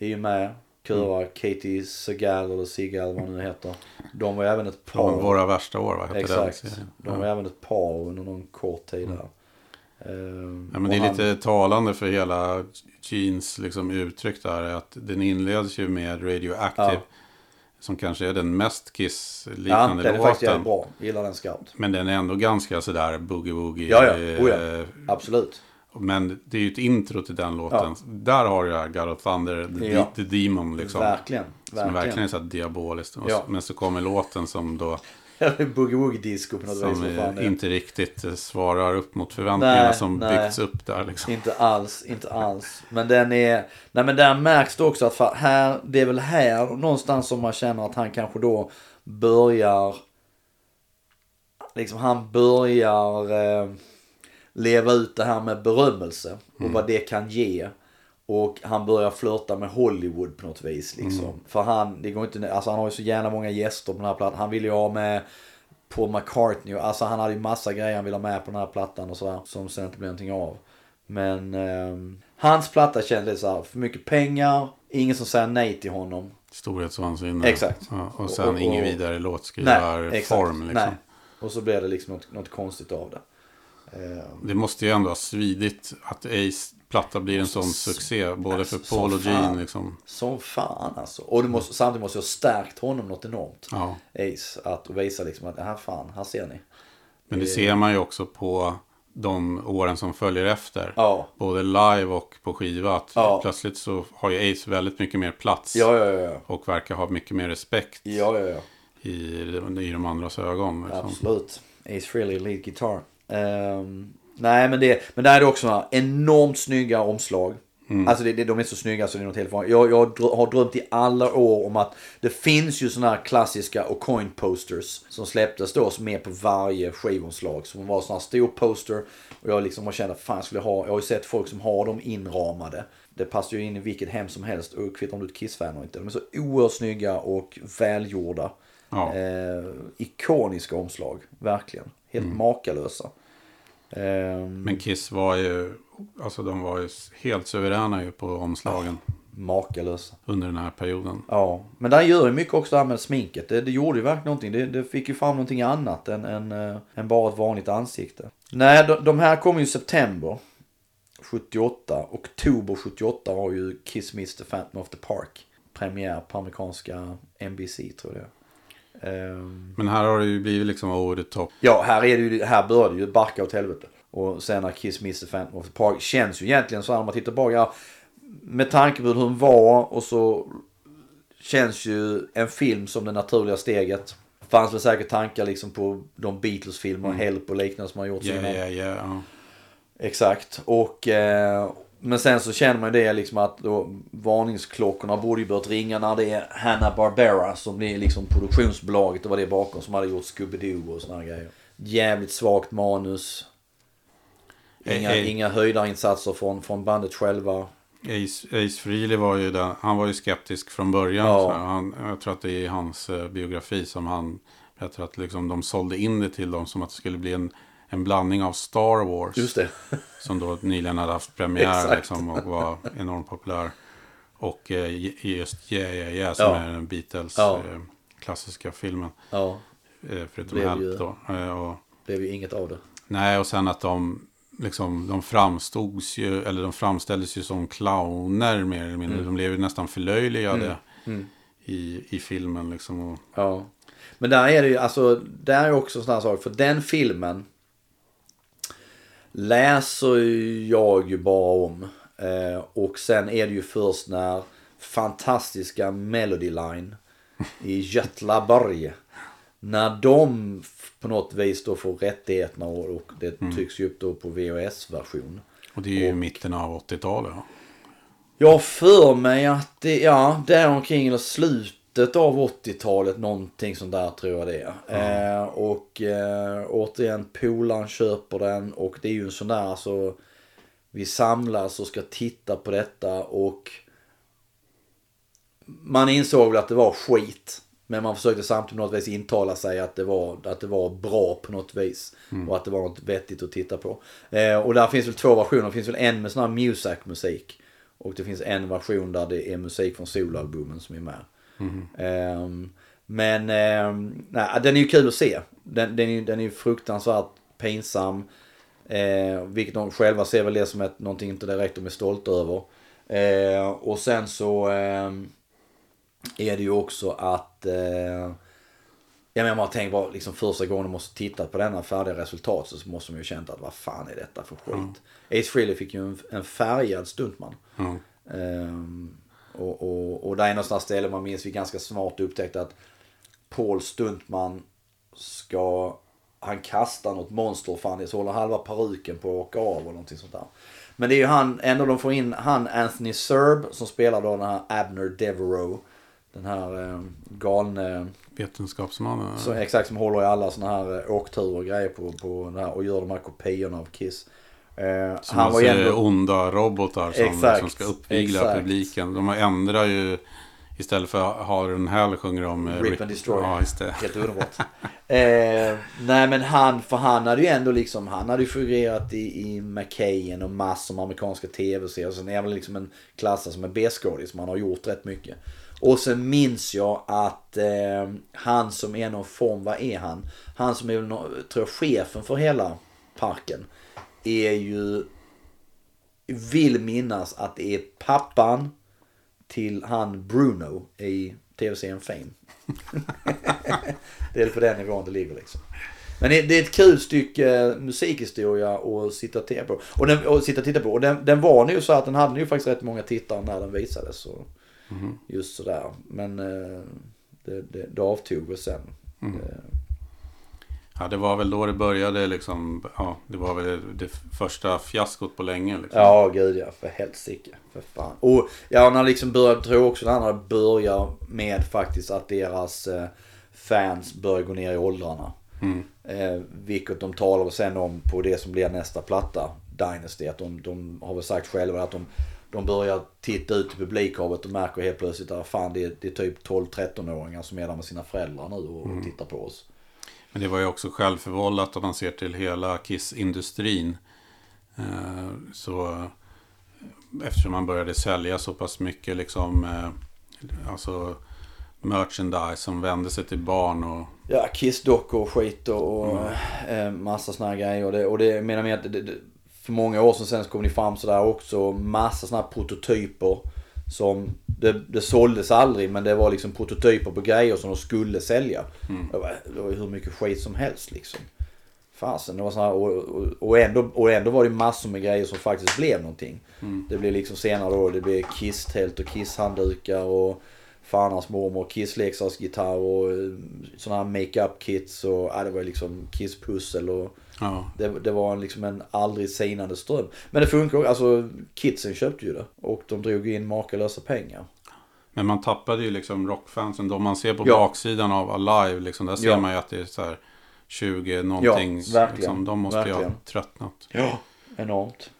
är ju med. Körar Katie Segal eller Segal vad hon nu heter. De var ju även ett par. Från Våra värsta år, va? Exakt. serien. De var även ett par under någon kort tid där. Mm. Ja, men det är han- lite talande för hela Jeans liksom, uttryck där. Att den inleds ju med Radioactive. Ja. Som kanske är den mest Ja, Kiss-liknande den är faktiskt låten. jävligt bra. Gillar den scout. Men den är ändå ganska sådär boogie-woogie. Ja, ja. eh, Oh, ja. Absolut. Men det är ju ett intro till den låten. Där har du här God of Thunder, the, Ja. the Demon liksom. Verkligen. Som verkligen är Verkligen. så diaboliskt. Ja. Men så kommer låten som då Boogie Woogie Disco på något vis. som fan det är. inte riktigt eh, svarar upp mot förväntningarna Nej, som nej. byggts upp där liksom. Inte alls, inte alls. Men den är, nej men där märks det också att här, det är väl här någonstans som man känner att han kanske då börjar, liksom han börjar eh, leva ut det här med berömmelse och vad det kan ge. Och han börjar flörta med Hollywood på något vis liksom. För han, det går inte, alltså han har ju så jävla många gäster på den här plattan. Han vill ju ha med Paul McCartney. och- Alltså han hade ju massa grejer han ville ha med på den här plattan och sådär. Som sen inte blev någonting av. Men ehm, hans platta kändes så här, för mycket pengar. Ingen som säger nej till honom. Storhetsvansinne. Exakt. Ja, och sen Och- och- ingen vidare låtskrivarform. Liksom. Nej. Och så blev det liksom något, något konstigt av det. Ehm, Det måste ju ändå ha svidit att Ace platta blir en sån succé. Både för alltså, Paul och. Gene liksom. Som fan alltså. Och du måste, samtidigt måste jag ha stärkt honom något enormt. Ja. Ace. Att visa liksom att här fan, här ser ni. Men det ser man ju också på de åren som följer efter. Ja. Både live och på skiva. Att Ja. Plötsligt så har ju Ace väldigt mycket mer plats. Ja. Och verkar ha mycket mer respekt i, i de andras ögon. Liksom. Absolut. Ace Frehley, lead guitar. Ehm, nej, men det, men där är det också enormt snygga omslag. Alltså det, det, de är så snygga så det är något helt vanligt. Jag, jag dr- har drömt i alla år om att det finns ju såna här klassiska och coin posters som släpptes då som är på varje skivomslag. Som var sån här stor poster och jag liksom har känt att fan jag skulle ha, jag har ju sett folk som har dem inramade. Det passar ju in i vilket hem som helst och kvittar om du är ett Kiss-fan eller inte. De är så oerhört snygga och välgjorda. Ja. Eh, ikoniska omslag, verkligen. Helt makalösa. Ehm, Men Kiss var ju, alltså de var ju helt suveräna ju på omslagen makalösa. under den här perioden. Ja, men där gör ju mycket också det här med sminket. Det, det gjorde ju verkligen någonting. Det, det fick ju fram någonting annat än, än, eh, än bara ett vanligt ansikte. Nej, de, de här kom ju i september 78. Oktober 78 har ju Kiss the Phantom of the Park. Premiär på amerikanska NBC tror jag Men här har det ju blivit liksom over the top. Ja, här, är det ju, här började ju barka åt helvete. Och sen när Kiss the Phantom of the Park känns ju egentligen så här när man tittar tillbaka. Med tanke på hur hon var och så känns ju en film som det naturliga steget. Fanns väl säkert tankar liksom på de Beatles-filmer, Help och liknande som har gjorts Yeah, innan. yeah, yeah. Ja. Exakt. Och, eh, men sen så känner man ju det liksom att då, varningsklockorna borde ju börjat ringa när det är Hanna-Barbera som blir liksom produktionsbolaget och vad det är bakom som hade gjort Scooby-Doo och såna här grejer. Jävligt svagt manus. Inga, eh. inga höjdarinsatser från, från bandet själva. Ace, Ace Frehley var ju där, han var ju skeptisk från början. Ja. Han, jag tror att det är i hans eh, biografi som han berättar att liksom de sålde in det till dem som att det skulle bli en, en blandning av Star Wars. Just det. Som då nyligen hade haft premiär liksom, och var enormt populär. Och eh, just Yeah Yeah Yeah som Ja. är den Beatles Ja. eh, klassiska filmen. Ja, Eh, förutom Blev Help ju- då. Eh, och, blev ju inget av det. nej, och sen att de liksom, de framstods ju, eller de framställdes ju som clowner mer eller mindre. De blev ju nästan förlöjligade I, i filmen liksom. Och, Ja. Men där är det ju, alltså, där är också en sån här sak. För den filmen läser jag ju bara om. Eh, och sen är det ju först när fantastiska Melody Line i Götlaborg. När de på något vis då får rättigheterna och, och det trycks ju upp då på VHS-version. och det är ju i mitten av 80-talet. Ja. Jag har för mig att det, ja, där omkring eller slutet av 80-talet någonting sånt där tror jag det är. Eh, och eh, återigen, polaren köper den och det är ju en sån där alltså. Vi samlas och ska titta på detta och man insåg väl att det var skit. Men man försökte samtidigt på något vis intala sig att det var, att det var bra på något vis. Och att det var något vettigt att titta på. Eh, och där finns väl två versioner. Det finns väl en med sån här Muzak-musik. Och det finns en version där det är musik från soloalbumen som är med. Ehm, men ehm, nej, den är ju kul att se. Den, den, är, den är ju fruktansvärt pinsam. Eh, vilket de själva ser väl det som ett, någonting inte direkt de är stolta över. Eh, och sen så ehm, är det ju också att eh, jag bara tänker bara liksom första gången de måste titta på denna färdiga resultat så måste de ju känt att vad fan är detta för skit. Ace Frehley fick ju en, en färgad stuntman. Ja. Och, och, och det är någonstans ställe man minns vi ganska smart upptäckte att Paul Stuntman ska han kastar något monster fan så håller halva peruken på att åka av och någonting sånt där. Men det är ju han, ändå de får in han Anthony Serb som spelar då den här Abner Devereaux. Den här eh, galne, Vetenskapsmannen. så, exakt som håller i alla såna här eh, åkturer och grejer på, på den här, och gör de här kopiorna av Kiss. Eh, Som han ju alltså onda robotar som, Exakt, som ska uppvigla exakt. publiken. De har ändrat ju, istället för Har en Hell sjunger de eh, Rip and Destroy. Ja, just det. Helt underbart. eh, nej men han, för han hade ju ändå liksom, han hade ju figurerat i, i McKayen och massor med amerikanska tv-serier. Sen är han väl liksom en klassad som en B-skådis som han har gjort rätt mycket. Och sen minns jag att eh, han som är någon form, vad är han? Han som är tror jag, chefen för hela parken. Är ju vill minnas att det är pappan till han Bruno i tv-serien Fame. det är på den nivån det ligger liksom. Men det det är ett kul stycke musikhistoria att sitta och titta på. Och, den, och, sitta och, titta på. och den, den var nu så att den hade ju faktiskt rätt många tittare när den visades. Så, Just sådär. Men eh, det, det, det avtog väl sen. Eh, Ja, det var väl då det började liksom. Ja, det var väl det första fiaskot på länge. Liksom. Ja, gud ja. För helsike. För fan. Och ja, när liksom började, tror jag också när det börjar med faktiskt att deras eh, fans börjar gå ner i åldrarna. Eh, vilket de talar sen om på det som blir nästa platta, Dynasty. Att de, de har väl sagt själva att de, de börjar titta ut i publikhavet och märker helt plötsligt att fan det är, det är typ 12-13-åringar som är där med sina föräldrar nu och, och tittar på oss. Men det var ju också självförvållat om man ser till hela Kiss-industrin. Eh, så eftersom man började sälja så pass mycket liksom, eh, alltså merchandise som vände sig till barn och Ja, Kiss-dockor och skit och, och eh, massa såna här grejer. Och det, och det menar med att det, för många år sedan sen så kom det fram sådär också massa såna här prototyper. Som, det, det såldes aldrig men det var liksom prototyper på grejer som de skulle sälja. Det, var, det var hur mycket skit som helst liksom. Fasen, det var såna här, och, och, och, ändå, och ändå var det massor med grejer som faktiskt blev någonting. Det blev liksom senare då, det blev Kiss-tält och Kiss-handdukar och Farnas mormor, Kiss leksaksgitarr och eh, såna här makeup-kits och ja, det var liksom Kiss-pussel och ja, det, det var liksom en aldrig sinande ström. Men det funkar också, alltså kidsen köpte ju det och de drog in makalösa pengar. Men man tappade ju liksom rockfansen. Då man ser på Ja. baksidan av Alive, liksom, där ser Ja. man ju att det är så här 20 någonting. verkligen. liksom, de måste ju ha Verkligen. tröttnat. Ja. Enormt.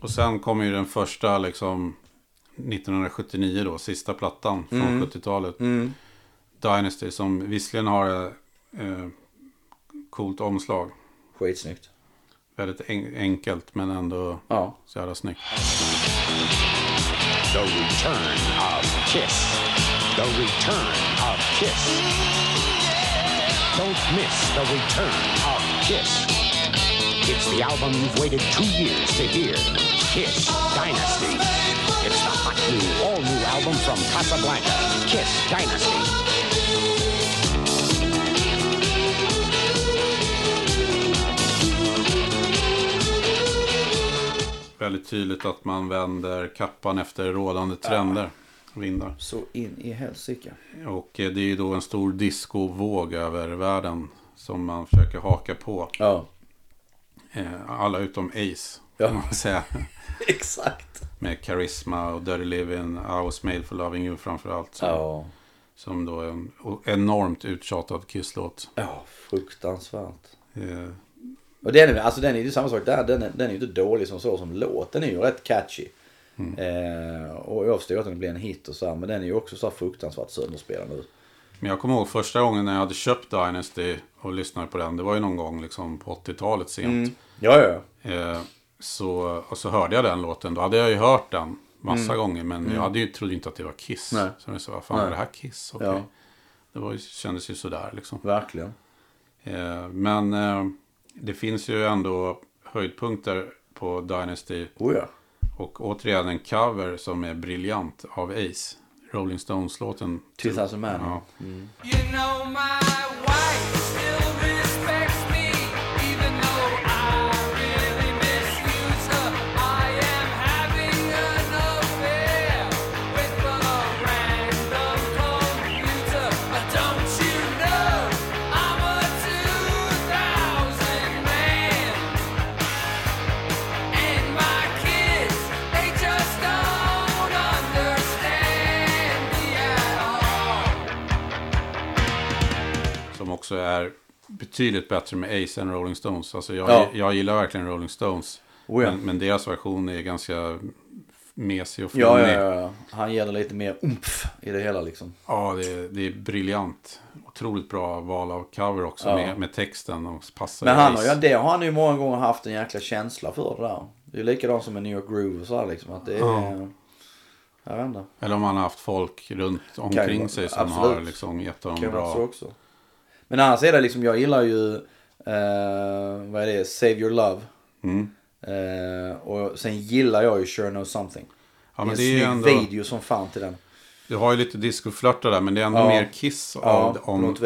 Och sen kommer ju den första liksom 1979 då, sista plattan från 70-talet. Mm. Dynasty som visserligen har eh, coolt omslag. Skitsnyggt. Väldigt en- enkelt men ändå Ja. så jävla snyggt. The return of Kiss. The return of Kiss. Don't miss the return of Kiss. It's the album you've waited two years to hear. Kiss Dynasty. It's the hot new, all new album from Casablanca. Kiss Dynasty. Väldigt tydligt att man vänder kappan efter rådande trender. Vindar. Så in i helsike. Och eh, det är ju då en stor discovåg över världen. Som man försöker haka på. Ja. Eh, Alla utom Ace. Ja. Kan man säga. Exakt. Med Charisma och Dirty Living. I was made for loving you framförallt. Som, Ja. som då är en enormt uttjatad Kiss-låt. Ja, fruktansvärt. Och den är, alltså den är ju samma sak där. Den är, den är ju inte dålig som så som låt. Den är ju rätt catchy. Eh, och jag förstår att den blir en hit och så här, Men den är ju också så här fruktansvärt sönderspelad nu. Men jag kommer ihåg första gången när jag hade köpt Dynasty och lyssnade på den. Det var ju någon gång liksom på 80-talet sent. Ja, ja. Eh, så, och så hörde jag den låten. Då hade jag ju hört den massa gånger. Men jag hade ju, trodde inte att det var Kiss. Nej. Så jag sa, vad fan Nej. är det här Kiss? Okej. Ja. Det var, kändes ju sådär liksom. Verkligen. Eh, men eh, det finns ju ändå höjdpunkter på Dynasty. Oh ja. Och återigen en cover som är briljant av Ace. Rolling Stones-låten. 2000 Man. Ja. You know my också är betydligt bättre med Ace än Rolling Stones. Alltså jag, Ja. jag gillar verkligen Rolling Stones. Oh ja. men, men deras version är ganska mesig och flummig. ja, ja, ja. Han det lite mer umf i det hela liksom. Ja, det, är- det är briljant. Otroligt bra val av cover också Ja. med, med texten. Och passar Men han ja, det har han ju många gånger haft en jäkla känsla för det där. Det är likadant som med New York Groove och så här, liksom. Att det är... Ja. Jag vet inte. Eller om han har haft folk runt omkring sig som absolut. har liksom gett honom bra. också. Men annars är det liksom, jag gillar ju, eh, vad är det, Save Your Love. Mm. Eh, och sen gillar jag ju Sure Know Something. Ja, det är men en det är snygg ändå, video som fan till den. du har ju lite discoflörtar där, men det är ändå Ja. mer Kiss Ja, av, på om,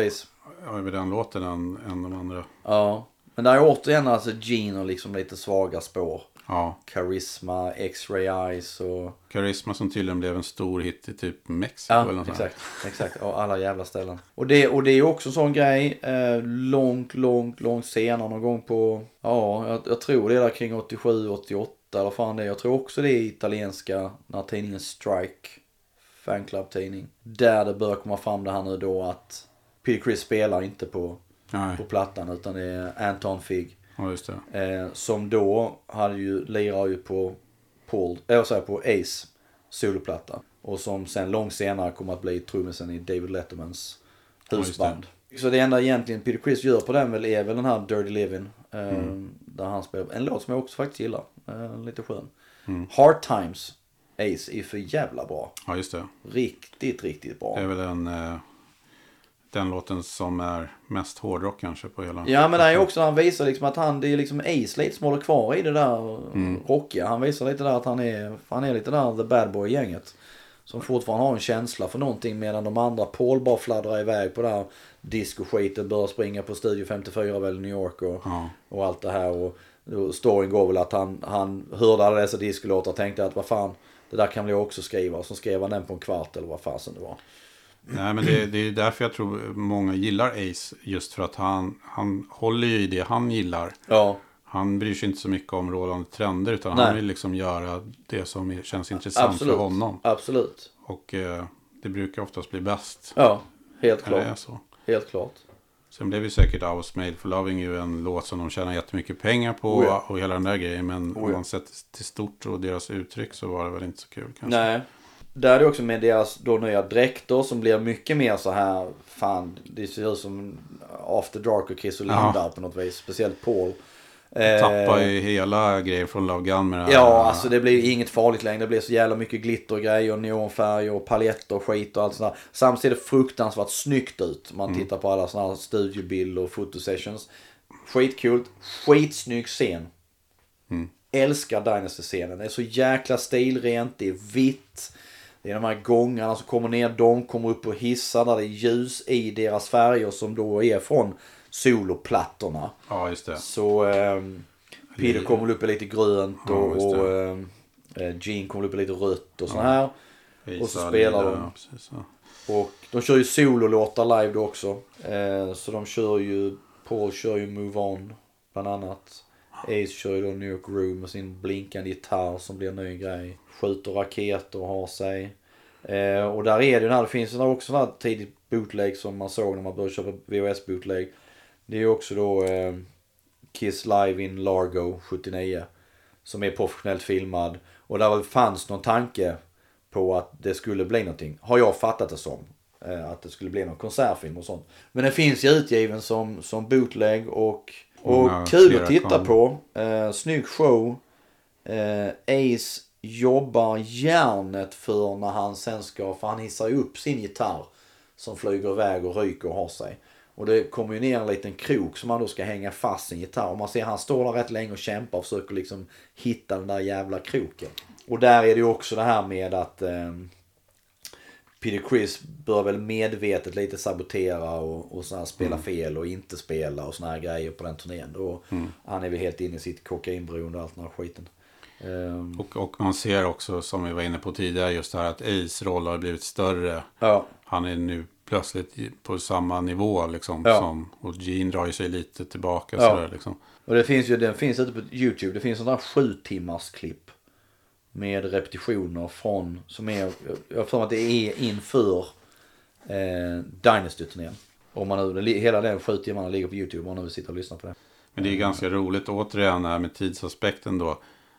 över den låten än, än de andra. Ja. Men där är återigen alltså Gene och liksom lite svaga spår. Ja, Charisma, X-Ray Eyes och... Charisma som tydligen blev en stor hit i typ Mexiko eller Ja, något sånt här. exakt. Exakt, och alla jävla ställen. Och det, och det är också en sån grej. Eh, långt, långt, långt senare någon gång på... Ja, jag, jag tror det är där kring 87, 88 eller fan det. Jag tror också det är italienska, när tidningen Strike, fanclub-tidning. Där det börjar komma fram det här nu då att Peter Chris spelar inte på, Nej, på plattan utan det är Anton Figg. Ja, just det. Eh, som då hade ju, lirar ju på Paul, äh, så här, på Ace soloplatta. Och som sen långt senare kommer att bli trummisen i David Lettermans husband. så det enda egentligen Peter Chris gör på den väl är väl den här Dirty Living. Eh, Mm. Där han spelar, en låt som jag också faktiskt gillar. Eh, lite skön. Mm. Hard Times, Ace, är för jävla bra. Ja, just det. Riktigt, riktigt bra. Det är väl den, eh, den låten som är mest hårdrock kanske på hela. Ja men det är också han visar liksom att han, det är liksom Ace lite som håller kvar i det där Mm. rockiga. Han visar lite där att han är, han är lite där the bad boy gänget. Som fortfarande har en känsla för någonting medan de andra Paul bara fladdrar iväg på det här disco-skiten. Börjar springa på Studio 54 väl i New York och, Ja. och allt det här. Och, och storyn går väl att han, han hörde alla dessa discolåtar och tänkte att vad fan, det där kan väl jag också skriva. Och så skrev han den på en kvart eller vad fasen det var. Nej, men det, det är därför jag tror många gillar Ace. Just för att han, han håller ju i det han gillar. Ja, Han bryr sig inte så mycket om rådande trender. Utan Nej. han vill liksom göra det som känns intressant absolut. för honom. Absolut. Och eh, det brukar oftast bli bäst. Ja, helt När det är klart. så. Helt klart. Sen blev ju säkert I was made for loving ju en låt som de tjänar jättemycket pengar på. Oh ja. Och hela den där grejen. Men Oh om ja. man sett till stort och deras uttryck så var det väl inte så kul kanske. Nej. Där är det också med deras då nya dräkter som blir mycket mer så här, fan det ser ut som After Dark och Chris och Ja. Linda på något vis. Speciellt Paul. Eh, Tappar ju hela grejen från Love Gun med det här. Ja, alltså det blir ju inget farligt längre. Det blir så jävla mycket glitter och grejer, och paljetter och skit och allt sånt där. Samtidigt ser det fruktansvärt snyggt ut. Man Mm. tittar på alla såna här studiobilder och fotosessions. Skitkul. Skitsnygg scen. Mm. Älskar Dynasty-scenen. Det är så jäkla stilrent, det är vitt. Det är de här gångarna som kommer ner, de kommer upp på hissar där det är ljus i deras färger som då är från soloplattorna. Ja, just det. Så ehm, Peter kommer väl upp i lite grönt Ja, och, och ehm, eh, Gene kommer upp i lite rött och så här. Och så spelar de. ja, precis, ja. Och de kör ju sololåtar live då också. Eh, så de kör ju, Paul kör ju Move On bland annat. Ace kör ju då New York Room med sin blinkande gitarr som blir en ny grej. Skjuter raketer och har sig. Eh, och där är det ju, här, det finns ju också den här tidigt bootleg som man såg när man började köpa VHS bootleg. Det är ju också då eh, Kiss Live in Largo 79. Som är professionellt filmad. Och där fanns någon tanke på att det skulle bli någonting. Har jag fattat det som. Eh, Att det skulle bli någon konsertfilm och sånt. Men den finns ju utgiven som, som bootleg och, och kul att titta kameror. på. Eh, snygg show. Eh, Ace jobbar järnet för när han sen ska, för han hissar ju upp sin gitarr. Som flyger iväg och ryker och har sig. Och det kommer ju ner en liten krok som han då ska hänga fast sin gitarr. Och man ser han står där rätt länge och kämpar och försöker liksom hitta den där jävla kroken. Och där är det ju också det här med att eh, Peter Chris bör väl medvetet lite sabotera och, och så här spela fel och inte spela och såna här grejer på den turnén. Då Han är väl helt inne i sitt kokainberoende och allt den här skiten. Ehm, Och, och man ser också, som vi var inne på tidigare, just det här att Ace roll har blivit större. ja, Han är nu plötsligt på samma nivå liksom. Ja. Som, och Gene drar ju sig lite tillbaka Ja. sådär liksom. och det finns ju, den finns ute på YouTube. Det finns sådana där sju timmars klipp. Med repetitioner från, som är, jag har för mig att det är inför eh, Dynasty-turnén. Om man nu, hela den sju timmarna ligger på YouTube om man nu sitta och lyssna på det. Men det är ju ganska roligt återigen här med tidsaspekten då.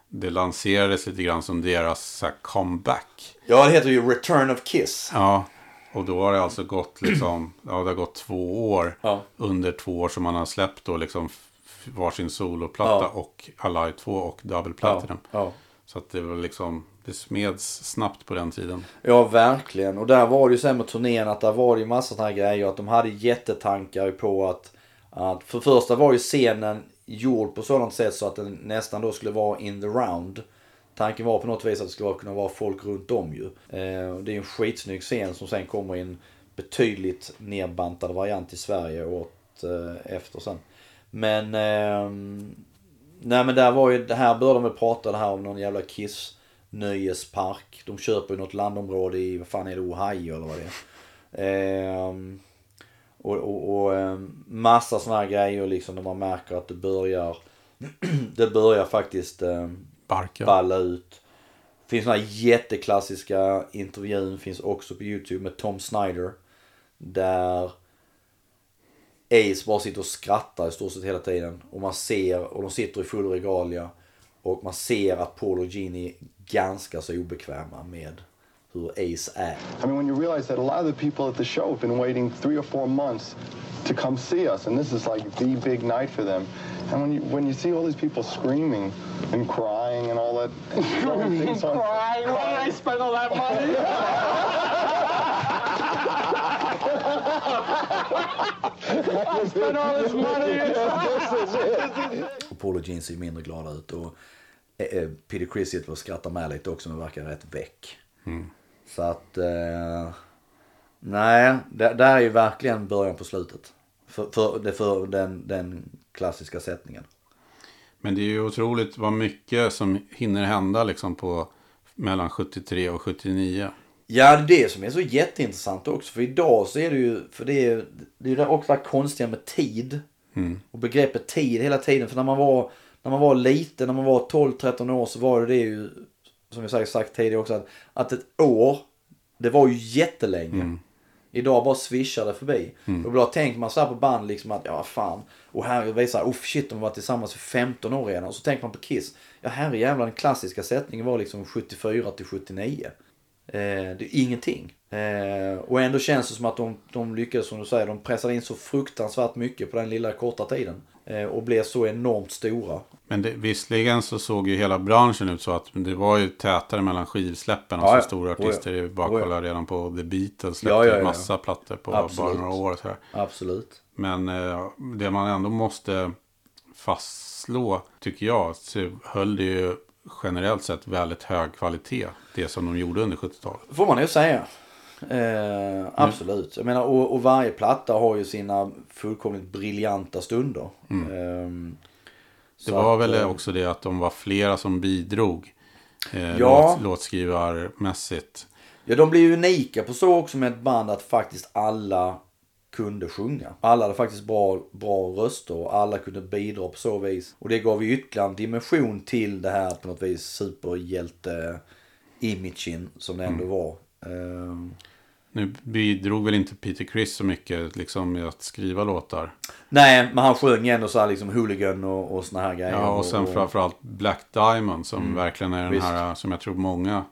Det lanserades lite grann som deras så här, comeback. Ja, det heter ju Return of Kiss. Ja, och då har det alltså gått liksom, ja det har gått två år. Ja. Under två år som man har släppt då liksom varsin soloplatta Ja. och Alive 2 och Double Platinum. ja. Så att det var liksom, det smeds snabbt på den tiden. Ja, verkligen. Och där var det ju sen med turnén att där var det ju massa sådana här grejer. Att de hade jättetankar på att, att för första var ju scenen gjord på sådant sätt så att den nästan då skulle vara in the round. Tanken var på något vis att det skulle kunna vara folk runt om ju. Eh, det är en skitsnygg scen som sen kommer i en betydligt nedbantad variant i Sverige åt eh, efter sen. Men, ehm, nej men där var ju, det här började de väl prata det här om någon jävla Kiss nöjespark. De köper ju något landområde i, vad fan är det, Ohio eller vad det är. Ehm, och, och, och ehm, massa sådana här grejer liksom när man märker att det börjar, det börjar faktiskt ehm, Barka. balla ut. Finns några jätteklassiska intervjun, finns också på YouTube med Tom Snyder. Där Ace bara sitter och skrattar i stort sett hela tiden. Och man ser, och de sitter i full regalia. Och man ser att Paul och Gene är ganska så obekväma med hur Ace är. I mean, when you realize that a lot of the people at the show have been waiting three or four months to come see us, and this is like the big night for them. And when you when you see all these people screaming and crying and all that, everything's on- Crying? Why did I spend all that money? I spent all this money. Paul och Gene ser ju mindre glada ut. Och eh, eh, Peter Criss sitter och skrattar med lite också men verkar rätt väck. Så att... Eh, nej, det, det här är ju verkligen början på slutet. För, för, det för den, den klassiska sättningen. Men det är ju otroligt vad mycket som hinner hända liksom på mellan 73 och 79. Ja, det är det som är så jätteintressant också. För idag så är det ju, för det är, det är också det konstiga med tid. Och begreppet tid hela tiden. För när man var, när man var liten, när man var 12-13 år så var det, det ju, som jag sagt, sagt tidigare också, att, att ett år, det var ju jättelänge. Idag bara swishar det förbi. Och då tänker man så här på band liksom att, ja fan. Och här visar, oh shit de har varit tillsammans i 15 år redan. Och så tänker man på Kiss. Ja herrejävlar den klassiska sättningen var liksom 74 till 79. Eh, det är ingenting. Eh, och ändå känns det som att de, de lyckades, som du säger, de pressade in så fruktansvärt mycket på den lilla korta tiden. Eh, och blev så enormt stora. Men det, visserligen så såg ju hela branschen ut så att det var ju tätare mellan skivsläppen och Ja, så ja. stora Oh, ja. artister. Bara Oh, ja. kolla redan på The Beatles. Släppte Ja, ja, ja. massa plattor på Absolut. bara några år. Så här. Absolut. Men eh, det man ändå måste fastslå, tycker jag, så höll det ju generellt sett väldigt hög kvalitet. Det som de gjorde under 70-talet. Får man ju säga. Eh, absolut. Jag menar, och, och varje platta har ju sina fullkomligt briljanta stunder. Ehm, Det så var att, väl eh, också det att de var flera som bidrog. Eh, Ja. låt, låtskrivarmässigt. Ja, de blev ju unika på så också med ett band att faktiskt alla kunde sjunga. Alla hade faktiskt bra, bra röster och alla kunde bidra på så vis. Och det gav ju ytterligare en dimension till det här på något vis superhjälte-imagen som det ändå var. Ehm, Nu bidrog väl inte Peter Criss så mycket liksom, med att skriva låtar. nej, men han sjöng ändå så här liksom hooligan och, och såna här grejer. Ja, och sen framförallt Black Diamond som verkligen är den Visst. här, som jag tror många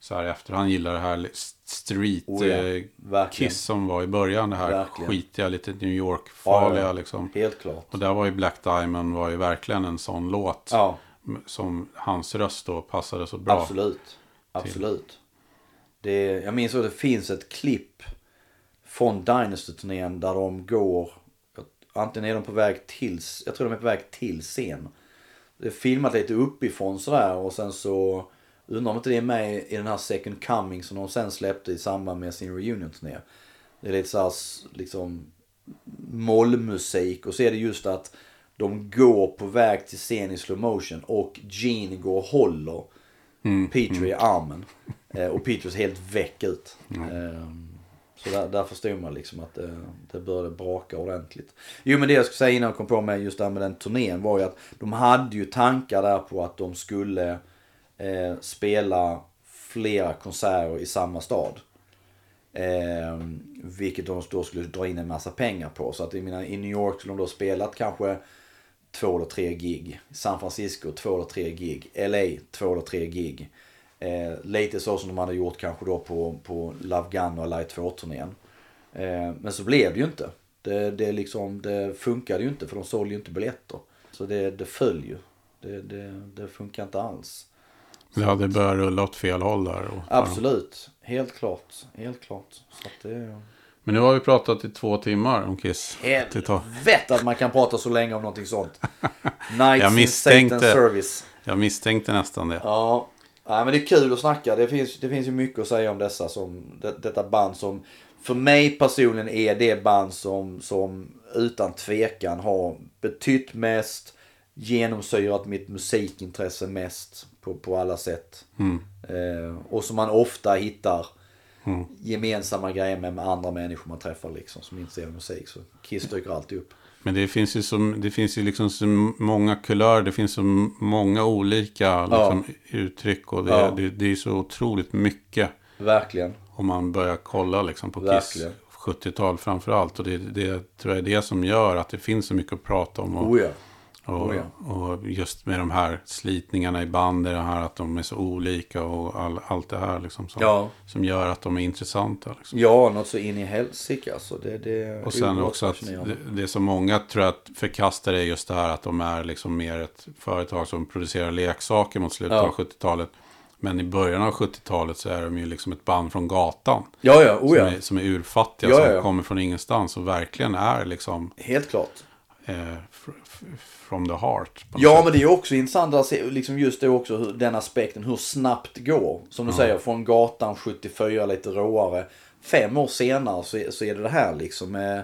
så här i efterhand gillar det här street Oh ja, eh. Kiss som var i början. Det här Verkligen. skitiga, lite New York-farliga Ja, ja. liksom. Helt klart. Och där var ju Black Diamond var ju verkligen en sån låt. Ja. Som hans röst då passade så bra. Absolut. Absolut. Det, jag minns att det finns ett klipp från Dynasty-turnén där de går, antingen är de på väg till, jag tror de är på väg till scen. Det är filmat lite uppifrån sådär och sen så undrar om inte det är med i den här Second Coming som de sen släppte i samband med sin reunion-turné. Det är lite såhär liksom mollmusik och så är det just att de går på väg till scen i slow motion och Gene går och håller Peter i armen. Eh, och Peter ser helt väck ut. Ehm, så där, där förstod man liksom att det, det började braka ordentligt. Jo men det jag skulle säga innan jag kom på med just det här med den turnén var ju att de hade ju tankar där på att de skulle eh, spela flera konserter i samma stad. Eh, vilket de då skulle dra in en massa pengar på. Så att jag menar, i New York skulle de då spelat kanske två eller tre gig. San Francisco två eller tre gig. LA två eller tre gig. Eh, lite så som de hade gjort kanske då på, på Love Gun och Light 2-turnén. Eh, men så blev det ju inte. Det, det, liksom, det funkade ju inte för de sålde ju inte biljetter. Så det, det föll ju. Det, det, det funkar inte alls. Ja, det började rulla åt fel håll där. Och, Absolut. Helt klart. Helt klart. Så att det, Men nu har vi pratat i två timmar om Kiss. Helvete att man kan prata så länge om någonting sånt. Nights Jag in misstänkte- Satan's service. Jag misstänkte nästan det. Ja, Nej, men det är kul att snacka. Det finns, det finns ju mycket att säga om dessa som, det, detta band som för mig personligen är det band som, som utan tvekan har betytt mest, genomsyrat mitt musikintresse mest på, på alla sätt. Eh, och som man ofta hittar gemensamma grejer med, med andra människor man träffar liksom som av musik. Så Kiss dyker alltid upp. Men det finns ju, som, det finns ju liksom så många kulörer, det finns så många olika liksom, uttryck och det, Ja. det, det är så otroligt mycket Verkligen. om man börjar kolla liksom, på Kiss Verkligen. 70-tal framför allt. Och det, det tror jag är det som gör att det finns så mycket att prata om. Och, Oh ja. Och, oh ja. och just med de här slitningarna i bandet, det här att de är så olika och all, allt det här liksom, som, Ja. som gör att de är intressanta. Liksom. Ja, något så in i helsike alltså. Det, det Och sen också att det, det som många tror att förkastar är just det här att de är liksom mer ett företag som producerar leksaker mot slutet Ja. av 70-talet. Men i början av 70-talet så är de ju liksom ett band från gatan. Ja, ja, oh som, ja. är, som är urfattiga, Ja, som ja, ja. kommer från ingenstans och verkligen är liksom Helt klart. Eh, from the heart. Ja, sätt. men det är också intressant att se liksom just det också, hur, den aspekten, hur snabbt går. Som du säger, från gatan 74, lite råare. Fem år senare så, så är det det här liksom. Eh,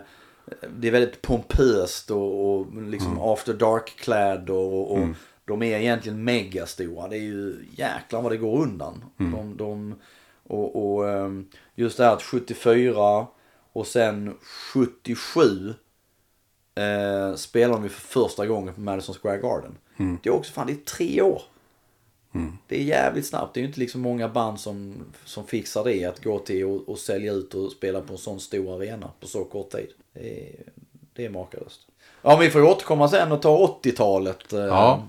det är väldigt pompöst och, och liksom after dark-klädd och, och de är egentligen megastora. Det är ju jäklar vad det går undan. De, de, och, och ehm, just det här att 74 och sen 77 eh, spelar de ju för första gången på Madison Square Garden. Det är också fan, det är tre år. Det är jävligt snabbt. Det är ju inte liksom många band som, som fixar det. Att gå till och, och sälja ut och spela på en sån stor arena på så kort tid. Det är, det är makalöst. Ja, vi får ju återkomma sen och ta 80-talet. Eh, Ja.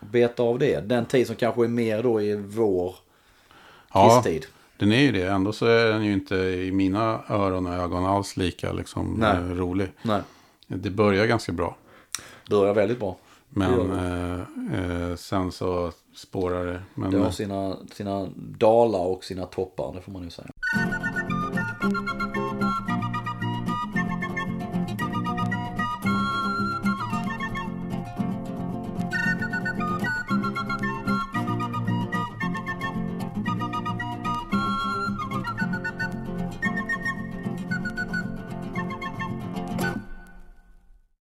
Beta av det. Den tid som kanske är mer då i vår Ja, den är ju det. Ändå så är den ju inte i mina öron och ögon alls lika liksom, Nej. eh, rolig. Nej, Det börjar ganska bra. börjar väldigt bra. Det Men eh, eh, sen så spårar det. Men, Det har eh, sina, sina dalar och sina toppar, det får man ju säga.